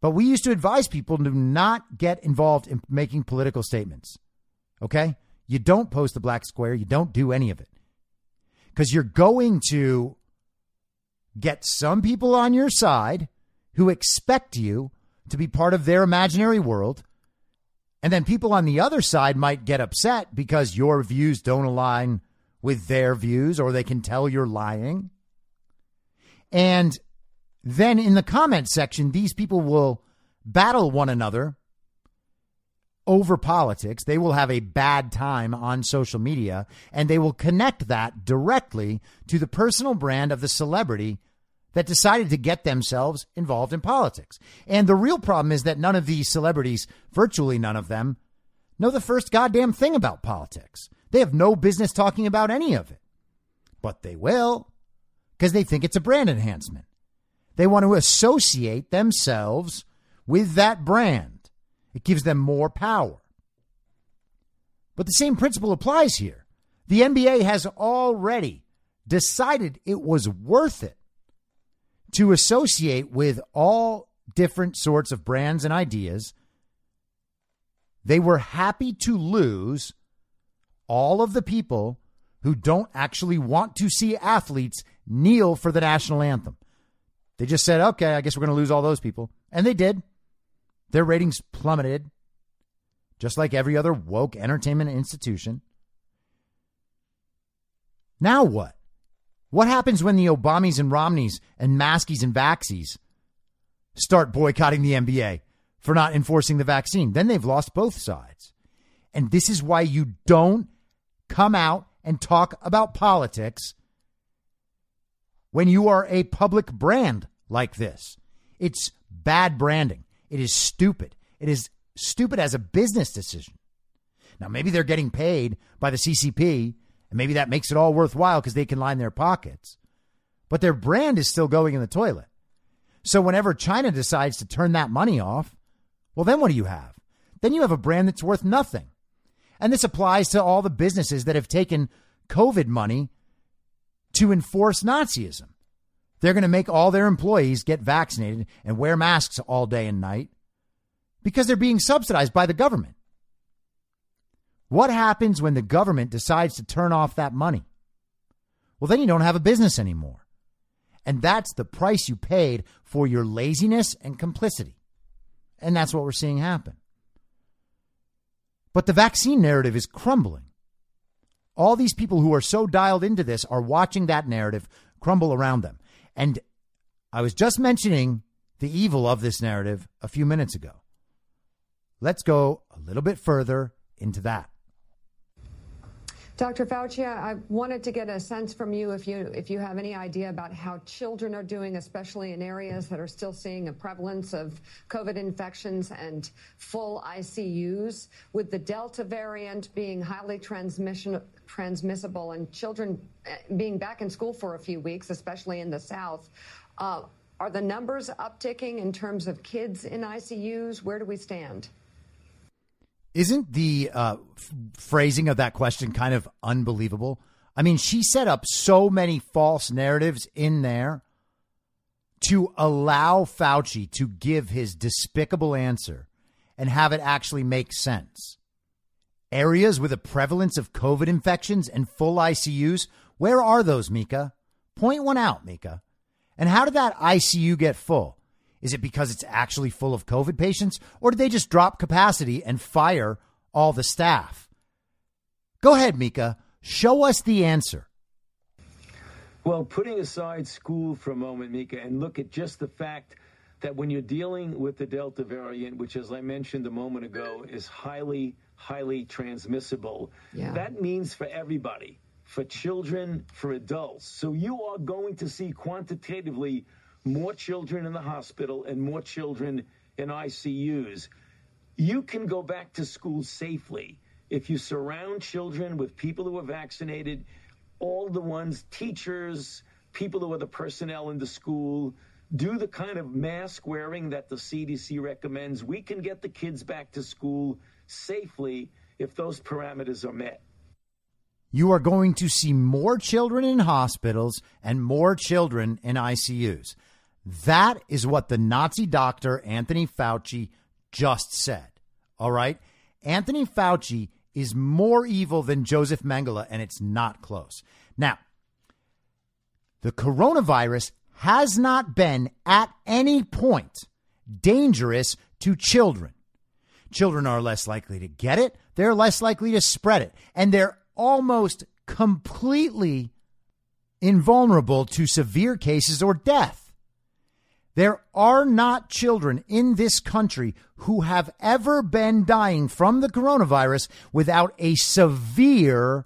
But we used to advise people to not get involved in making political statements. Okay? You don't post the black square, you don't do any of it. Because you're going to get some people on your side who expect you to be part of their imaginary world. And then people on the other side might get upset because your views don't align with their views or they can tell you're lying. And then in the comment section, these people will battle one another over politics. They will have a bad time on social media and they will connect that directly to the personal brand of the celebrity that decided to get themselves involved in politics. And the real problem is that none of these celebrities, virtually none of them, know the first goddamn thing about politics. They have no business talking about any of it. But they will because they think it's a brand enhancement. They want to associate themselves with that brand. It gives them more power. But the same principle applies here. The NBA has already decided it was worth it to associate with all different sorts of brands and ideas They were happy to lose all of the people who don't actually want to see athletes kneel for the national anthem. They just said, okay, I guess we're going to lose all those people. And they did. Their ratings plummeted, just like every other woke entertainment institution. Now what? What happens when the Obamas and Romneys and Maskies and Vaxies start boycotting the NBA for not enforcing the vaccine? Then they've lost both sides. And this is why you don't come out and talk about politics when you are a public brand like this. It's bad branding. It is stupid. It is stupid as a business decision. Now, maybe they're getting paid by the CCP, and maybe that makes it all worthwhile because they can line their pockets. But their brand is still going in the toilet. So, whenever China decides to turn that money off, well, then what do you have? Then you have a brand that's worth nothing. And this applies to all the businesses that have taken COVID money to enforce Nazism. They're going to make all their employees get vaccinated and wear masks all day and night because they're being subsidized by the government. What happens when the government decides to turn off that money? Well, then you don't have a business anymore. And that's the price you paid for your laziness and complicity. And that's what we're seeing happen. But the vaccine narrative is crumbling. All these people who are so dialed into this are watching that narrative crumble around them. And I was just mentioning the evil of this narrative a few minutes ago. Let's go a little bit further into that. Dr. Fauci, I wanted to get a sense from you if you if you have any idea about how children are doing, especially in areas that are still seeing a prevalence of COVID infections and full ICUs, with the Delta variant being highly transmission transmissible and children eh, being back in school for a few weeks, especially in the South. Uh, are the numbers upticking in terms of kids in ICUs? Where do we stand? Isn't the uh, f- phrasing of that question kind of unbelievable? I mean, she set up so many false narratives in there to allow Fauci to give his despicable answer and have it actually make sense. Areas with a prevalence of COVID infections and full ICUs, where are those, Mika? Point one out, Mika. And how did that ICU get full? Is it because it's actually full of COVID patients, or did they just drop capacity and fire all the staff? Go ahead, Mika. Show us the answer. Well, putting aside school for a moment, Mika, and look at just the fact that when you're dealing with the Delta variant, which, as I mentioned a moment ago, is highly, highly transmissible, yeah. that means for everybody, for children, for adults. So you are going to see quantitatively more children in the hospital and more children in ICUs. You can go back to school safely if you surround children with people who are vaccinated, all the ones, teachers, people who are the personnel in the school, do the kind of mask wearing that the CDC recommends. We can get the kids back to school safely if those parameters are met. You are going to see more children in hospitals and more children in ICUs. That is what the Nazi doctor Anthony Fauci just said. All right? Anthony Fauci is more evil than Joseph Mengele, and it's not close. Now, the coronavirus has not been at any point dangerous to children. Children are less likely to get it, they're less likely to spread it, and they're almost completely invulnerable to severe cases or death. There are not children in this country who have ever been dying from the coronavirus without a severe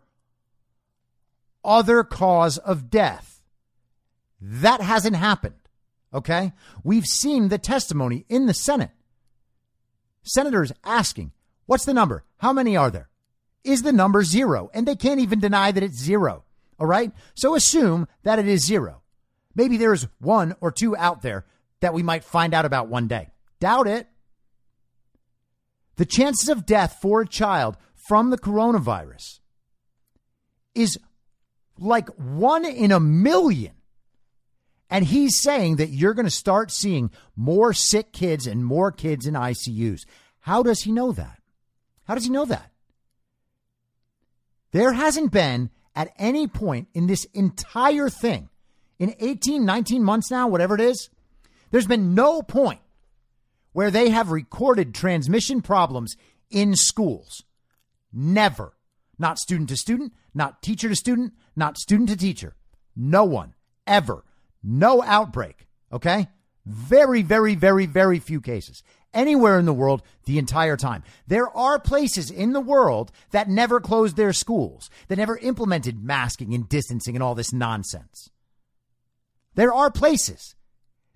other cause of death. That hasn't happened. Okay? We've seen the testimony in the Senate. Senators asking, what's the number? How many are there? Is the number zero? And they can't even deny that it's zero. All right? So assume that it is zero. Maybe there's one or two out there that we might find out about one day. Doubt it. The chances of death for a child from the coronavirus is like one in a million. And he's saying that you're going to start seeing more sick kids and more kids in ICUs. How does he know that? How does he know that? There hasn't been at any point in this entire thing, in 18, 19 months now, whatever it is, there's been no point where they have recorded transmission problems in schools. Never. Not student to student, not teacher to student, not student to teacher. No one, ever. No outbreak. Okay? Very, very, very, very few cases. Anywhere in the world, the entire time. There are places in the world that never closed their schools, that never implemented masking and distancing and all this nonsense. There are places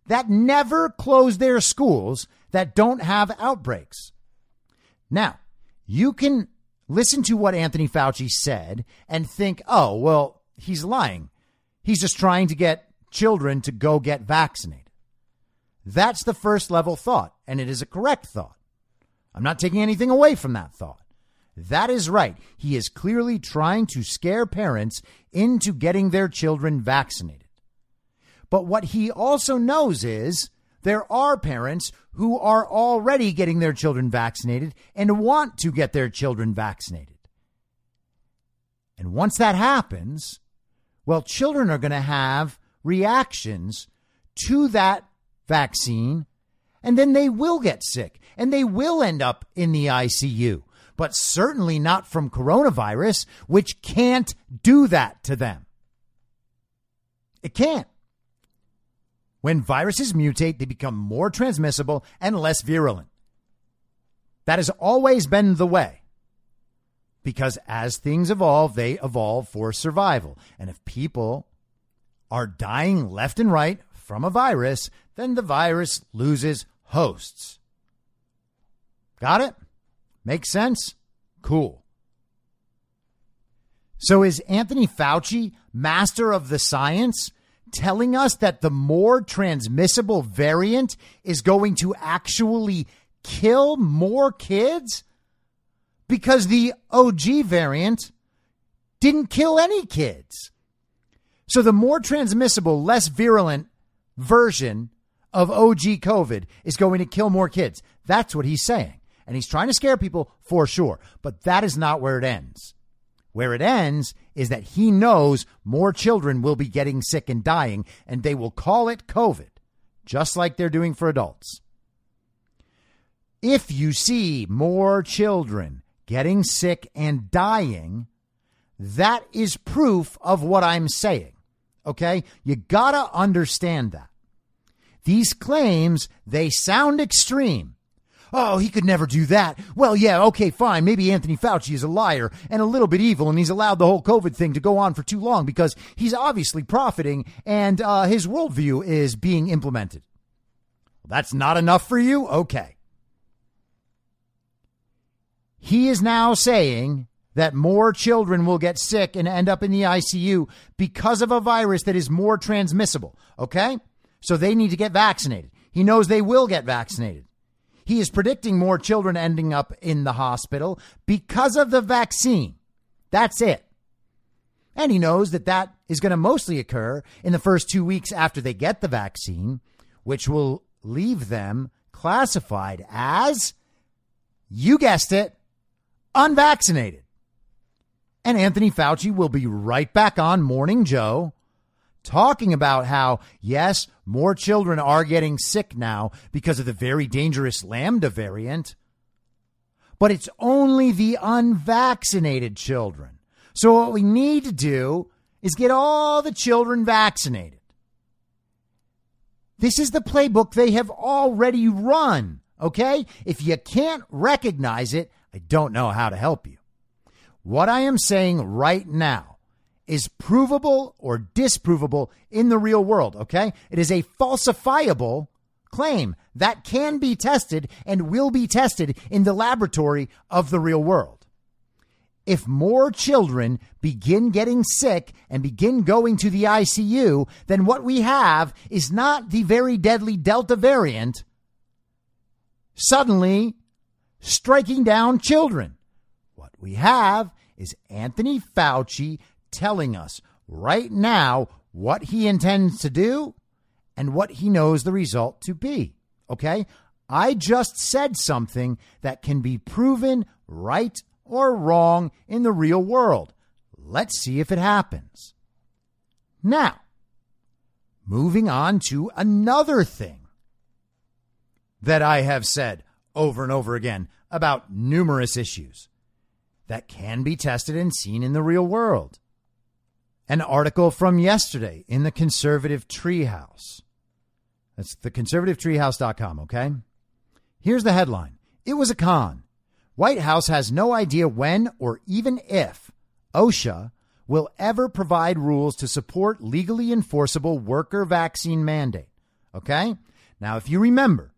that never close their schools that don't have outbreaks. Now, you can listen to what Anthony Fauci said and think, oh, well, he's lying. He's just trying to get children to go get vaccinated. That's the first level thought, and it is a correct thought. I'm not taking anything away from that thought. That is right. He is clearly trying to scare parents into getting their children vaccinated. But what he also knows is there are parents who are already getting their children vaccinated and want to get their children vaccinated. And once that happens, well, children are going to have reactions to that vaccine, and then they will get sick and they will end up in the ICU, but certainly not from coronavirus, which can't do that to them. It can't. When viruses mutate, they become more transmissible and less virulent. That has always been the way. Because as things evolve, they evolve for survival. And if people are dying left and right from a virus, then the virus loses hosts. Got it? Makes sense? Cool. So is Anthony Fauci, master of the science, telling us that the more transmissible variant is going to actually kill more kids? Because the OG variant didn't kill any kids. So the more transmissible, less virulent version of OG COVID is going to kill more kids. That's what he's saying. And he's trying to scare people for sure. But that is not where it ends. Where it ends is that he knows more children will be getting sick and dying, and they will call it COVID, just like they're doing for adults. If you see more children getting sick and dying, that is proof of what I'm saying. Okay? You gotta understand that. These claims, they sound extreme. Oh, he could never do that. Well, yeah, okay, fine. Maybe Anthony Fauci is a liar and a little bit evil, and he's allowed the whole COVID thing to go on for too long because he's obviously profiting and uh, his worldview is being implemented. That's not enough for you? Okay. He is now saying that more children will get sick and end up in the ICU because of a virus that is more transmissible. Okay? So they need to get vaccinated. He knows they will get vaccinated. He is predicting more children ending up in the hospital because of the vaccine. That's it. And he knows that that is going to mostly occur in the first two weeks after they get the vaccine, which will leave them classified as, you guessed it, unvaccinated. And Anthony Fauci will be right back on Morning Joe talking about how, yes, more children are getting sick now because of the very dangerous Lambda variant, but it's only the unvaccinated children. So, what we need to do is get all the children vaccinated. This is the playbook they have already run, okay? If you can't recognize it, I don't know how to help you. What I am saying right now is provable or disprovable in the real world, okay? It is a falsifiable claim that can be tested and will be tested in the laboratory of the real world. If more children begin getting sick and begin going to the ICU, then what we have is not the very deadly Delta variant suddenly striking down children. What we have is Anthony Fauci telling us right now what he intends to do and what he knows the result to be. Okay? I just said something that can be proven right or wrong in the real world. Let's see if it happens. Now, moving on to another thing that I have said over and over again about numerous issues that can be tested and seen in the real world. An article from yesterday in the Conservative Treehouse. That's theconservativetreehouse.com, okay? Here's the headline It was a con. White House has no idea when or even if OSHA will ever provide rules to support legally enforceable worker vaccine mandate. Okay? Now, if you remember,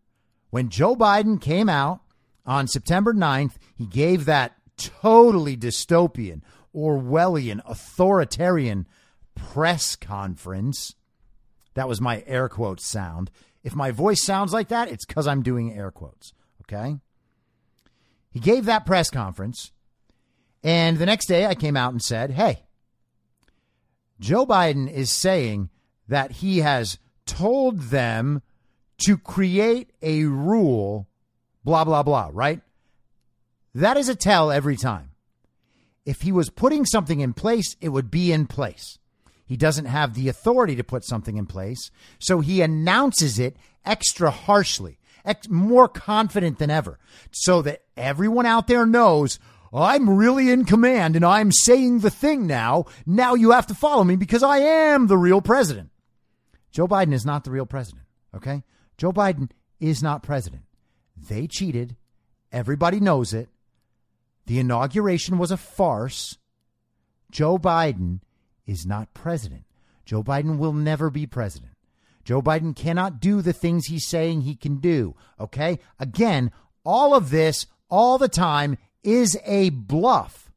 when Joe Biden came out on September 9th, he gave that totally dystopian, Orwellian, authoritarian press conference. That was my air quote sound. If my voice sounds like that, it's because I'm doing air quotes. Okay? He gave that press conference. And the next day I came out and said, hey, Joe Biden is saying that he has told them to create a rule, blah, blah, blah, right? That is a tell every time. If he was putting something in place, it would be in place. He doesn't have the authority to put something in place, so he announces it extra harshly, ex- more confident than ever, so that everyone out there knows I'm really in command and I'm saying the thing now. Now you have to follow me because I am the real president. Joe Biden is not the real president, okay? Joe Biden is not president. They cheated. Everybody knows it. The inauguration was a farce. Joe Biden is not president. Joe Biden will never be president. Joe Biden cannot do the things he's saying he can do. Okay? Again, all of this, all the time, is a bluff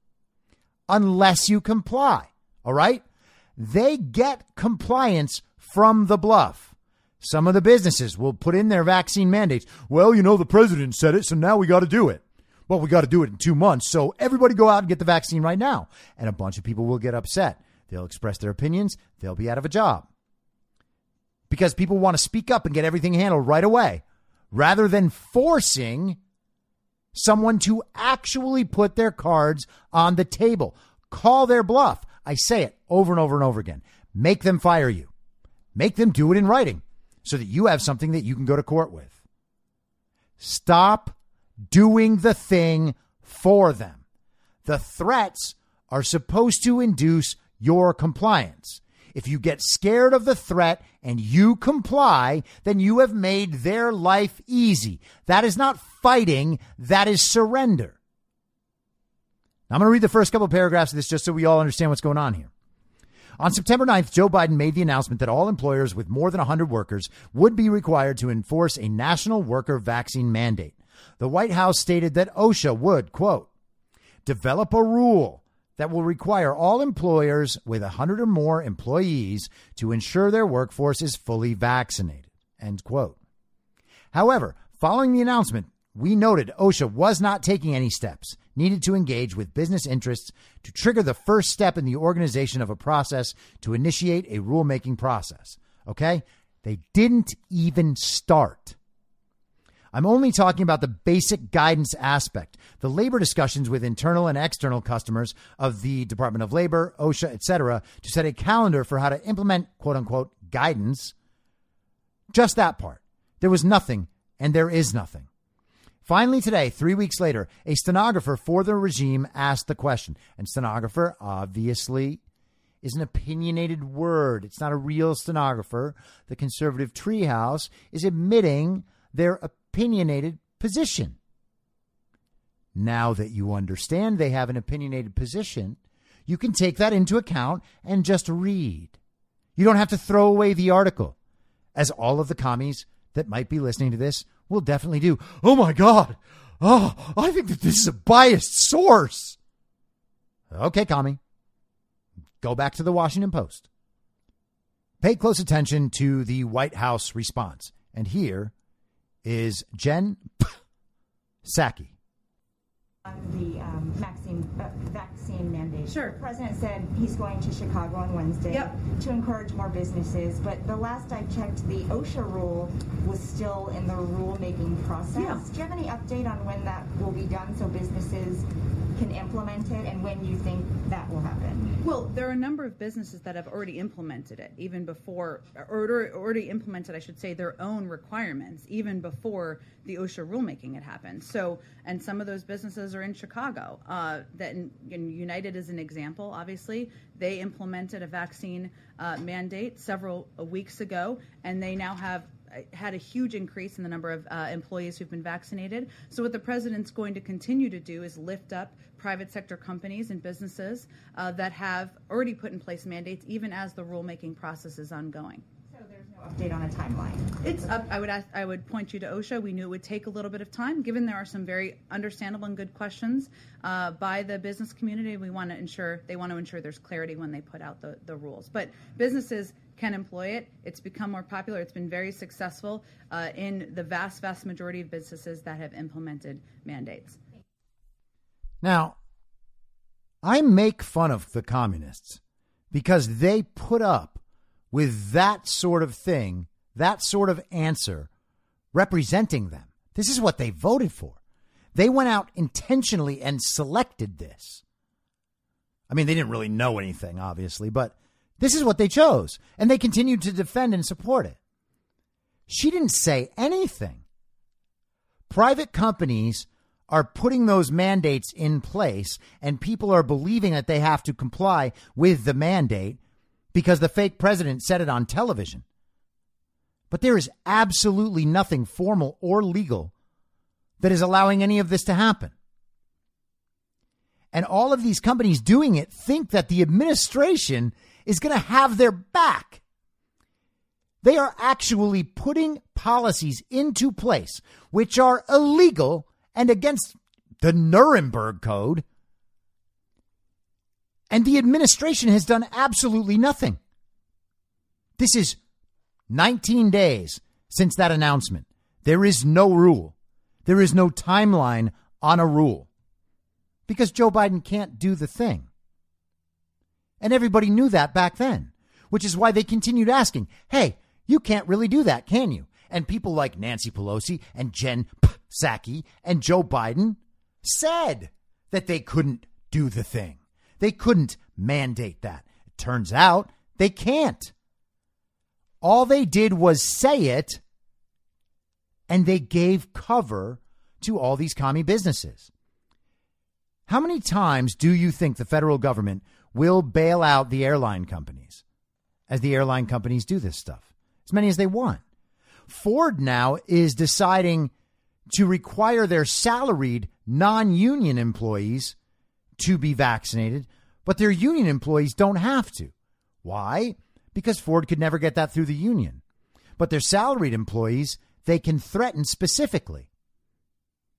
unless you comply. All right? They get compliance from the bluff. Some of the businesses will put in their vaccine mandates. Well, you know, the president said it, so now we got to do it. Well, we got to do it in two months. So everybody go out and get the vaccine right now. And a bunch of people will get upset. They'll express their opinions. They'll be out of a job because people want to speak up and get everything handled right away rather than forcing someone to actually put their cards on the table. Call their bluff. I say it over and over and over again. Make them fire you. Make them do it in writing so that you have something that you can go to court with. Stop doing the thing for them. The threats are supposed to induce your compliance. If you get scared of the threat and you comply, then you have made their life easy. That is not fighting, that is surrender. I'm going to read the first couple of paragraphs of this just so we all understand what's going on here. On September 9th, Joe Biden made the announcement that all employers with more than 100 workers would be required to enforce a national worker vaccine mandate. The White House stated that OSHA would, quote, develop a rule that will require all employers with 100 or more employees to ensure their workforce is fully vaccinated. End quote. However, following the announcement, we noted OSHA was not taking any steps needed to engage with business interests to trigger the first step in the organization of a process to initiate a rulemaking process. Okay? They didn't even start. I'm only talking about the basic guidance aspect, the labor discussions with internal and external customers of the Department of Labor, OSHA, etc., to set a calendar for how to implement quote unquote guidance. Just that part. There was nothing, and there is nothing. Finally, today, three weeks later, a stenographer for the regime asked the question. And stenographer, obviously, is an opinionated word. It's not a real stenographer. The conservative treehouse is admitting their opinionated position. Now that you understand they have an opinionated position, you can take that into account and just read. You don't have to throw away the article, as all of the commies that might be listening to this will definitely do. Oh my God. Oh, I think that this is a biased source. Okay, commie. Go back to the Washington Post. Pay close attention to the White House response. And here is Jen Psaki. The um, vaccine, uh, vaccine vaccine mandate. Sure. The president said he's going to Chicago on Wednesday yep. to encourage more businesses, but the last I checked, the OSHA rule was still in the rulemaking process. Yeah. Do you have any update on when that will be done so businesses can implement it and when you think that will happen? Well, there are a number of businesses that have already implemented it, even before, or already implemented, I should say, their own requirements, even before the OSHA rulemaking had happened. So, and some of those businesses are in Chicago. Uh, that in, United is an example. Obviously, they implemented a vaccine uh, mandate several weeks ago, and they now have had a huge increase in the number of uh, employees who've been vaccinated. So, what the president's going to continue to do is lift up private sector companies and businesses uh, that have already put in place mandates, even as the rulemaking process is ongoing. So, there's no update on a timeline. It's up. I would ask, I would point you to OSHA. We knew it would take a little bit of time, given there are some very understandable and good questions uh, by the business community. We want to ensure they want to ensure there's clarity when they put out the, the rules. But businesses can employ it. It's become more popular. It's been very successful uh, in the vast, vast majority of businesses that have implemented mandates. Now, I make fun of the communists because they put up with that sort of thing, that sort of answer representing them. This is what they voted for. They went out intentionally and selected this. I mean, they didn't really know anything, obviously, but this is what they chose, and they continued to defend and support it. She didn't say anything. Private companies are putting those mandates in place, and people are believing that they have to comply with the mandate because the fake president said it on television. But there is absolutely nothing formal or legal that is allowing any of this to happen. And all of these companies doing it think that the administration is going to have their back. They are actually putting policies into place which are illegal and against the Nuremberg Code. And the administration has done absolutely nothing. This is 19 days since that announcement. There is no rule. There is no timeline on a rule because Joe Biden can't do the thing. And everybody knew that back then, which is why they continued asking, hey, you can't really do that, can you? And people like Nancy Pelosi and Jen Psaki and Joe Biden said that they couldn't do the thing. They couldn't mandate that. It turns out they can't. All they did was say it, and they gave cover to all these commie businesses. How many times do you think the federal government will bail out the airline companies as the airline companies do this stuff, as many as they want. Ford now is deciding to require their salaried non union employees to be vaccinated, but their union employees don't have to. Why? Because Ford could never get that through the union. But their salaried employees, they can threaten specifically.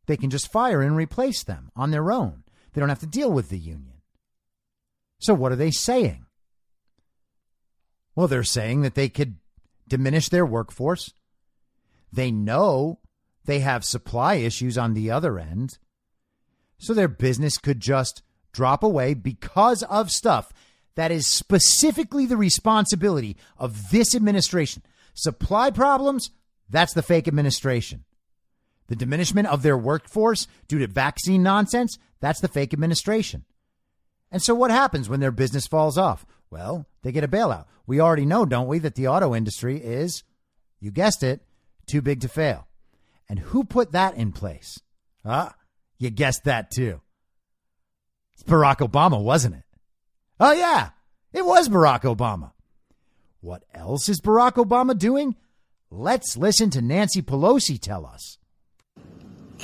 They can just fire and replace them on their own. They don't have to deal with the union. So, what are they saying? Well, they're saying that they could diminish their workforce. They know they have supply issues on the other end. So, their business could just drop away because of stuff that is specifically the responsibility of this administration. Supply problems, that's the fake administration. The diminishment of their workforce due to vaccine nonsense, that's the fake administration. And so what happens when their business falls off? Well, they get a bailout. We already know, don't we, that the auto industry is, you guessed it, too big to fail. And who put that in place? Ah, you guessed that too. It's Barack Obama, wasn't it? Oh, yeah, it was Barack Obama. What else is Barack Obama doing? Let's listen to Nancy Pelosi tell us.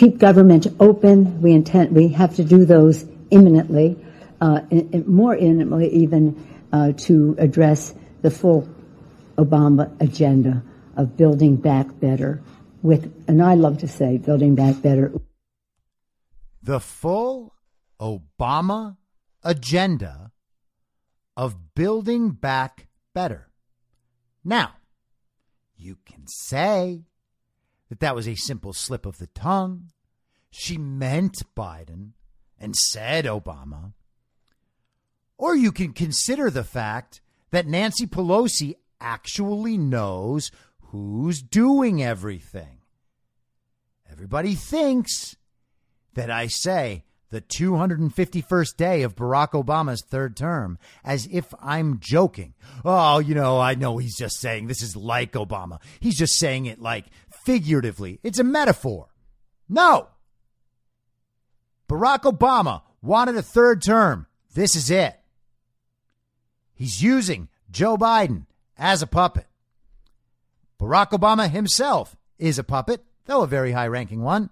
Keep government open. We intend we have to do those imminently uh, more imminently even uh, to address the full Obama agenda of building back better with, and I love to say, building back better. The full Obama agenda of building back better. Now, you can say that that was a simple slip of the tongue. She meant Biden and said Obama. Or you can consider the fact that Nancy Pelosi actually knows who's doing everything. Everybody thinks that I say the 251st day of Barack Obama's third term as if I'm joking. Oh, you know, I know he's just saying this is like Obama. He's just saying it like figuratively. It's a metaphor. No. Barack Obama wanted a third term. This is it. He's using Joe Biden as a puppet. Barack Obama himself is a puppet, though a very high ranking one.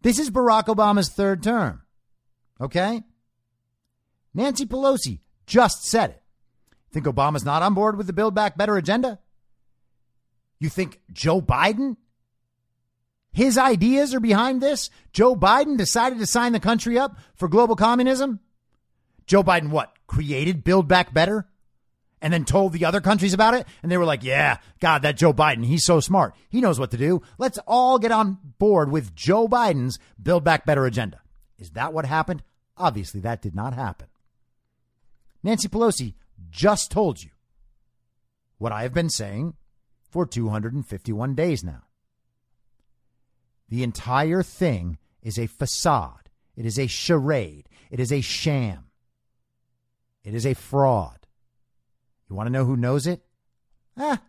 This is Barack Obama's third term. Okay? Nancy Pelosi just said it. Think Obama's not on board with the Build Back Better agenda? You think Joe Biden? His ideas are behind this? Joe Biden decided to sign the country up for global communism? Joe Biden, what? Created Build Back Better? and then told the other countries about it. And they were like, yeah, God, that Joe Biden, he's so smart. He knows what to do. Let's all get on board with Joe Biden's Build Back Better agenda. Is that what happened? Obviously, that did not happen. Nancy Pelosi just told you what I have been saying for 251 days now. The entire thing is a facade. It is a charade. It is a sham. It is a fraud. You want to know who knows it? Ah,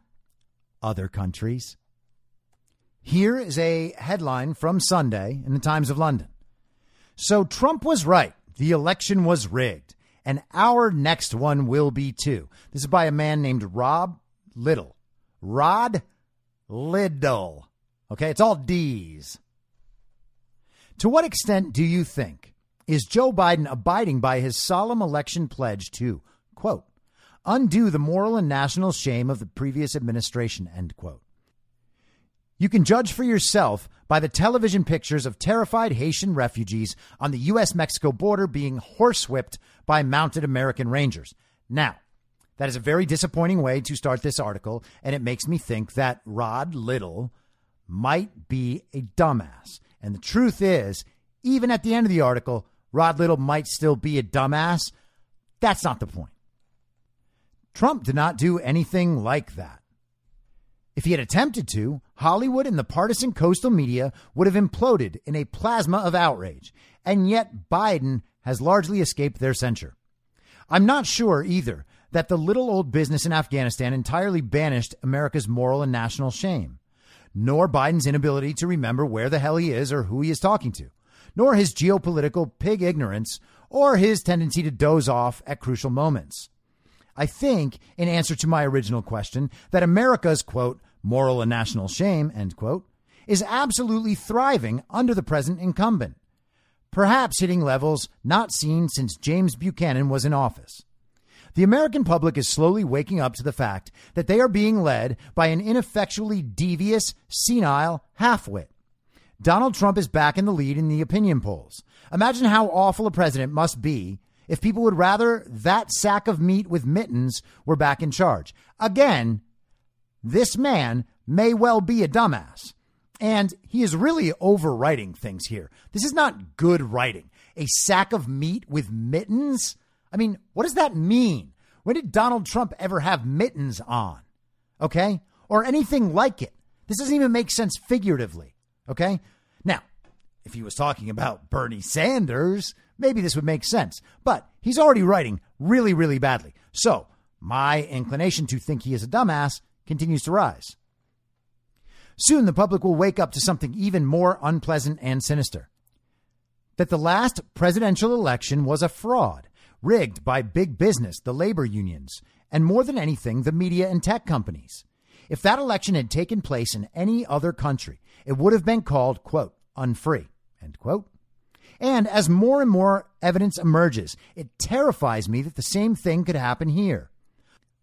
other countries. Here is a headline from Sunday in the Times of London. So Trump was right. The election was rigged. And our next one will be too. This is by a man named Rob Little. Rod Liddle. Okay, it's all D's. To what extent do you think is Joe Biden abiding by his solemn election pledge to, quote, undo the moral and national shame of the previous administration, end quote. You can judge for yourself by the television pictures of terrified Haitian refugees on the U.S. Mexico border being horsewhipped by mounted American Rangers. Now, that is a very disappointing way to start this article, and it makes me think that Rod Little might be a dumbass. And the truth is, even at the end of the article, Rod Little might still be a dumbass. That's not the point. Trump did not do anything like that. If he had attempted to, Hollywood and the partisan coastal media would have imploded in a plasma of outrage, and yet Biden has largely escaped their censure. I'm not sure either that the little old business in Afghanistan entirely banished America's moral and national shame, nor Biden's inability to remember where the hell he is or who he is talking to, nor his geopolitical pig ignorance or his tendency to doze off at crucial moments. I think, in answer to my original question, that America's, quote, moral and national shame, end quote, is absolutely thriving under the present incumbent, perhaps hitting levels not seen since James Buchanan was in office. The American public is slowly waking up to the fact that they are being led by an ineffectually devious, senile halfwit. Donald Trump is back in the lead in the opinion polls. Imagine how awful a president must be if people would rather that sack of meat with mittens were back in charge. Again, this man may well be a dumbass. And he is really overwriting things here. This is not good writing. A sack of meat with mittens? I mean, what does that mean? When did Donald Trump ever have mittens on? Okay? Or anything like it. This doesn't even make sense figuratively. Okay? Now, if he was talking about Bernie Sanders, maybe this would make sense. But he's already writing really, really badly. So my inclination to think he is a dumbass continues to rise. Soon the public will wake up to something even more unpleasant and sinister that the last presidential election was a fraud, rigged by big business, the labor unions, and more than anything, the media and tech companies. If that election had taken place in any other country, it would have been called, quote, unfree, end quote. And as more and more evidence emerges, it terrifies me that the same thing could happen here.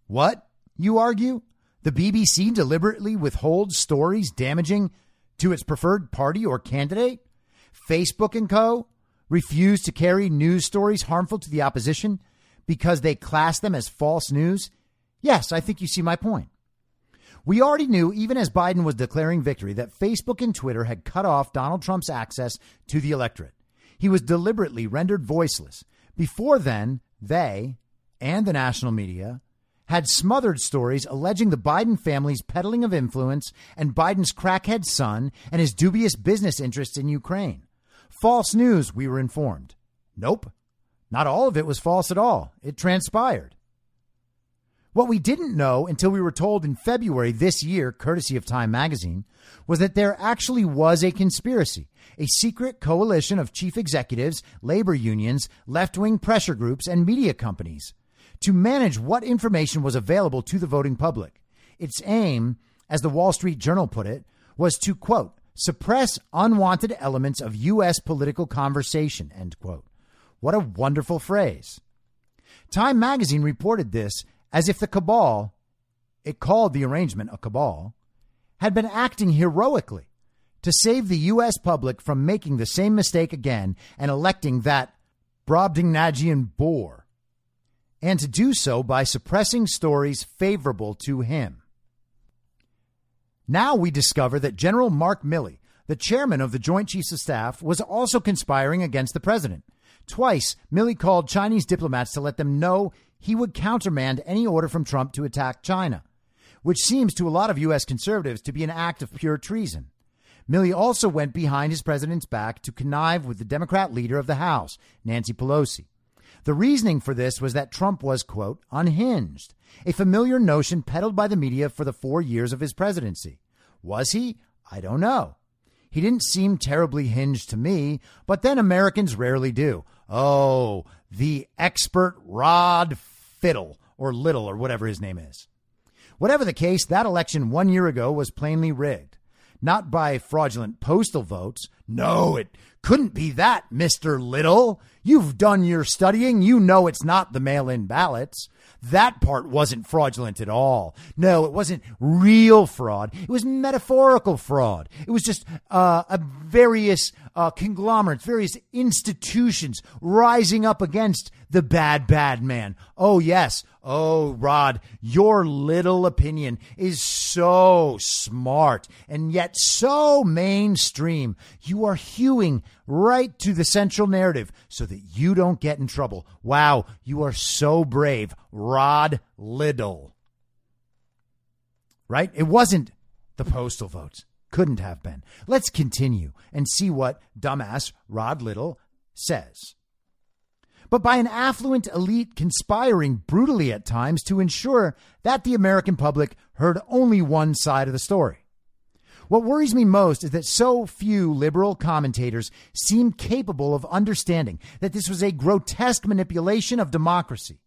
What, you argue? The BBC deliberately withholds stories damaging to its preferred party or candidate? Facebook and co. refuse to carry news stories harmful to the opposition because they class them as false news? Yes, I think you see my point. We already knew, even as Biden was declaring victory, that Facebook and Twitter had cut off Donald Trump's access to the electorate. He was deliberately rendered voiceless. Before then, they and the national media had smothered stories alleging the Biden family's peddling of influence and Biden's crackhead son and his dubious business interests in Ukraine. False news, we were informed. Nope. Not all of it was false at all. It transpired. What we didn't know until we were told in February this year, courtesy of Time magazine, was that there actually was a conspiracy, a secret coalition of chief executives, labor unions, left wing pressure groups, and media companies to manage what information was available to the voting public. Its aim, as the Wall Street Journal put it, was to, quote, suppress unwanted elements of U.S. political conversation, end quote. What a wonderful phrase. Time magazine reported this as if the cabal, it called the arrangement a cabal, had been acting heroically to save the U.S. public from making the same mistake again and electing that Brobdingnagian bore, and to do so by suppressing stories favorable to him. Now we discover that General Mark Milley, the chairman of the Joint Chiefs of Staff, was also conspiring against the president. Twice, Milley called Chinese diplomats to let them know he would countermand any order from Trump to attack China, which seems to a lot of U.S. conservatives to be an act of pure treason. Milley also went behind his president's back to connive with the Democrat leader of the House, Nancy Pelosi. The reasoning for this was that Trump was, quote, unhinged, a familiar notion peddled by the media for the four years of his presidency. Was he? I don't know. He didn't seem terribly hinged to me, but then Americans rarely do. Oh, the expert Rod Fiddle or Little or whatever his name is. Whatever the case, that election one year ago was plainly rigged. Not by fraudulent postal votes. No, it couldn't be that, Mr. Little. You've done your studying. You know it's not the mail in ballots. That part wasn't fraudulent at all. No, it wasn't real fraud. It was metaphorical fraud. It was just uh, a various uh, conglomerates, various institutions rising up against the bad, bad man. Oh, yes. Oh, Rod, your little opinion is so smart and yet so mainstream. You are hewing right to the central narrative so that you don't get in trouble. Wow, you are so brave, Rod Little. Right? It wasn't the postal votes. Couldn't have been. Let's continue and see what dumbass Rod Little says but by an affluent elite conspiring brutally at times to ensure that the American public heard only one side of the story. What worries me most is that so few liberal commentators seem capable of understanding that this was a grotesque manipulation of democracy.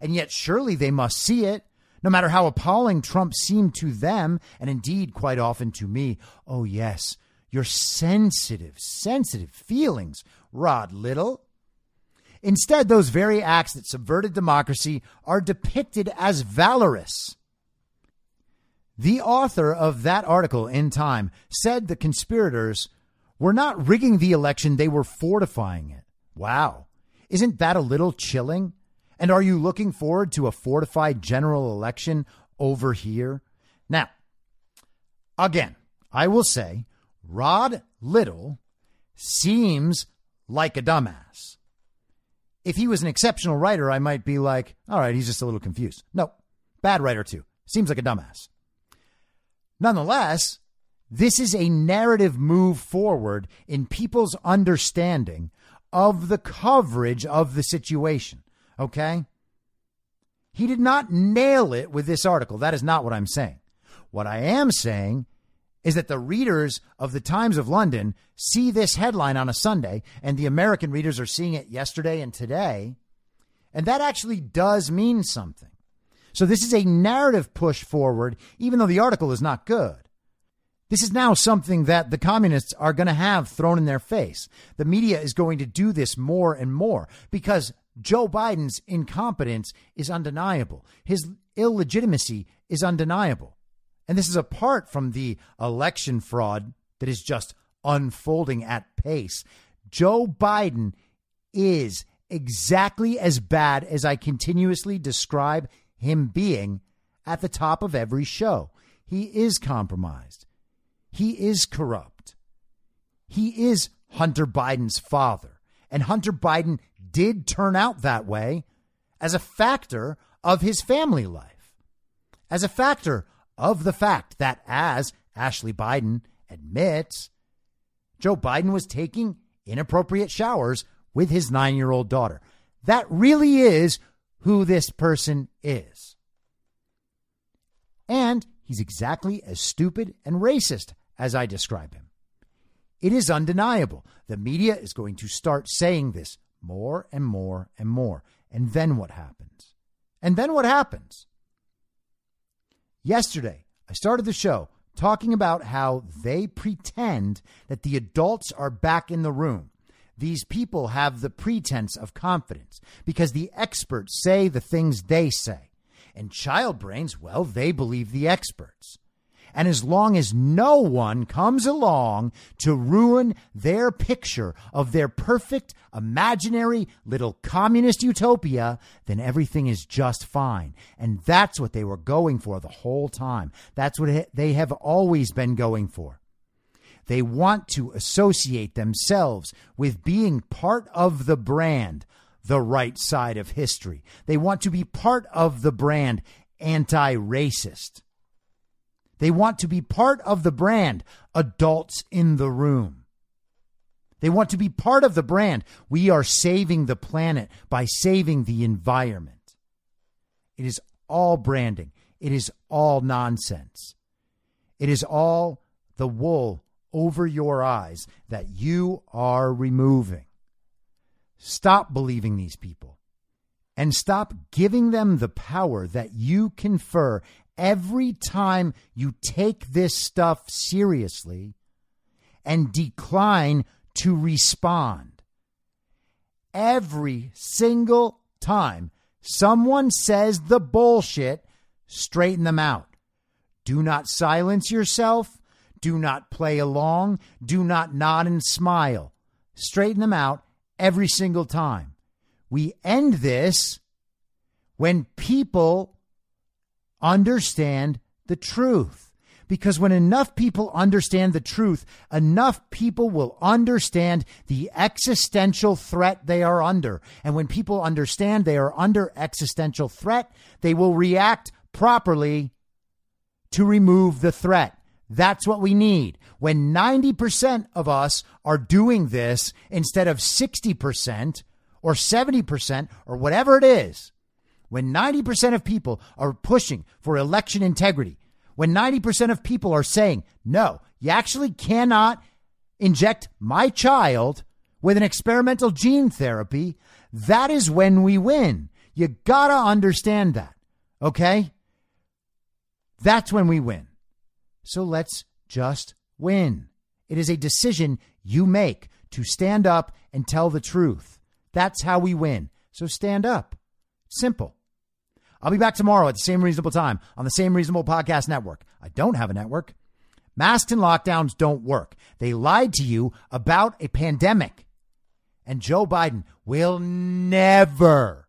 And yet, surely they must see it, no matter how appalling Trump seemed to them, and indeed quite often to me. Oh, yes, your sensitive, sensitive feelings, Rod Little. Instead, those very acts that subverted democracy are depicted as valorous. The author of that article in Time said the conspirators were not rigging the election, they were fortifying it. Wow. Isn't that a little chilling? And are you looking forward to a fortified general election over here? Now, again, I will say Rod Little seems like a dumbass if he was an exceptional writer, I might be like, all right, he's just a little confused. No, bad writer too. Seems like a dumbass. Nonetheless, this is a narrative move forward in people's understanding of the coverage of the situation. Okay? He did not nail it with this article. That is not what I'm saying. What I am saying is that the readers of the Times of London see this headline on a Sunday, and the American readers are seeing it yesterday and today. And that actually does mean something. So this is a narrative push forward, even though the article is not good. This is now something that the communists are going to have thrown in their face. The media is going to do this more and more because Joe Biden's incompetence is undeniable. His illegitimacy is undeniable. And this is apart from the election fraud that is just unfolding at pace. Joe Biden is exactly as bad as I continuously describe him being at the top of every show. He is compromised. He is corrupt. He is Hunter Biden's father. And Hunter Biden did turn out that way as a factor of his family life, as a factor of the fact that, as Ashley Biden admits, Joe Biden was taking inappropriate showers with his nine year old daughter. That really is who this person is. And he's exactly as stupid and racist as I describe him. It is undeniable. The media is going to start saying this more and more and more. And then what happens? And then what happens? Yesterday, I started the show talking about how they pretend that the adults are back in the room. These people have the pretense of confidence because the experts say the things they say. And child brains, well, they believe the experts. And as long as no one comes along to ruin their picture of their perfect, imaginary little communist utopia, then everything is just fine. And that's what they were going for the whole time. That's what they have always been going for. They want to associate themselves with being part of the brand, the right side of history. They want to be part of the brand, anti racist. They want to be part of the brand, adults in the room. They want to be part of the brand. We are saving the planet by saving the environment. It is all branding. It is all nonsense. It is all the wool over your eyes that you are removing. Stop believing these people and stop giving them the power that you confer every time you take this stuff seriously and decline to respond. Every single time someone says the bullshit, straighten them out. Do not silence yourself. Do not play along. Do not nod and smile. Straighten them out every single time. We end this when people understand the truth. Because when enough people understand the truth, enough people will understand the existential threat they are under. And when people understand they are under existential threat, they will react properly to remove the threat. That's what we need. When 90% of us are doing this instead of 60% or 70% or whatever it is, when 90% of people are pushing for election integrity, when 90% of people are saying, no, you actually cannot inject my child with an experimental gene therapy, that is when we win. You gotta understand that. Okay? That's when we win. So let's just win. It is a decision you make to stand up and tell the truth. That's how we win. So stand up. Simple. I'll be back tomorrow at the same reasonable time on the same reasonable podcast network. I don't have a network. Masks and lockdowns don't work. They lied to you about a pandemic. And Joe Biden will never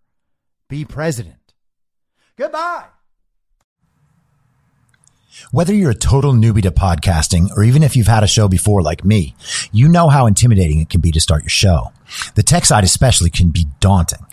be president. Goodbye. Whether you're a total newbie to podcasting or even if you've had a show before like me, you know how intimidating it can be to start your show. The tech side especially can be daunting.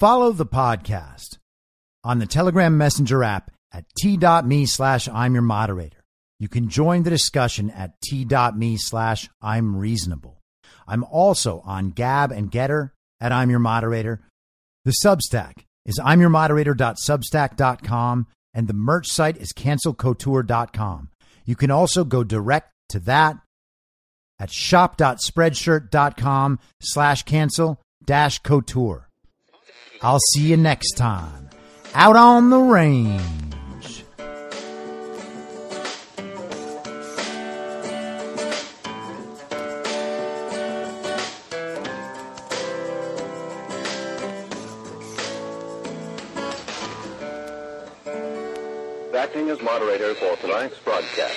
Follow the podcast on the Telegram Messenger app at t.me slash I'm your moderator. You can join the discussion at t.me slash I'm reasonable. I'm also on Gab and Gettr at I'm your moderator. The Substack is I'm your moderator.substack.com and the merch site is cancelcouture.com. You can also go direct to that at shop.spreadshirt.com slash cancel dash couture. I'll see you next time out on the range. Acting as moderator for tonight's broadcast.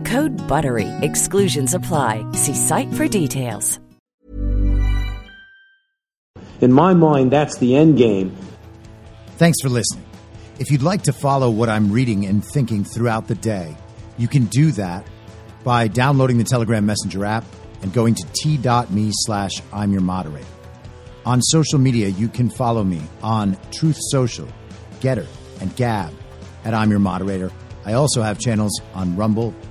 Code BUTTERY. Exclusions apply. See site for details. In my mind, that's the end game. Thanks for listening. If you'd like to follow what I'm reading and thinking throughout the day, you can do that by downloading the Telegram Messenger app and going to t.me slash I'm your moderator. On social media, you can follow me on Truth Social, Gettr, and Gab at I'm your moderator. I also have channels on Rumble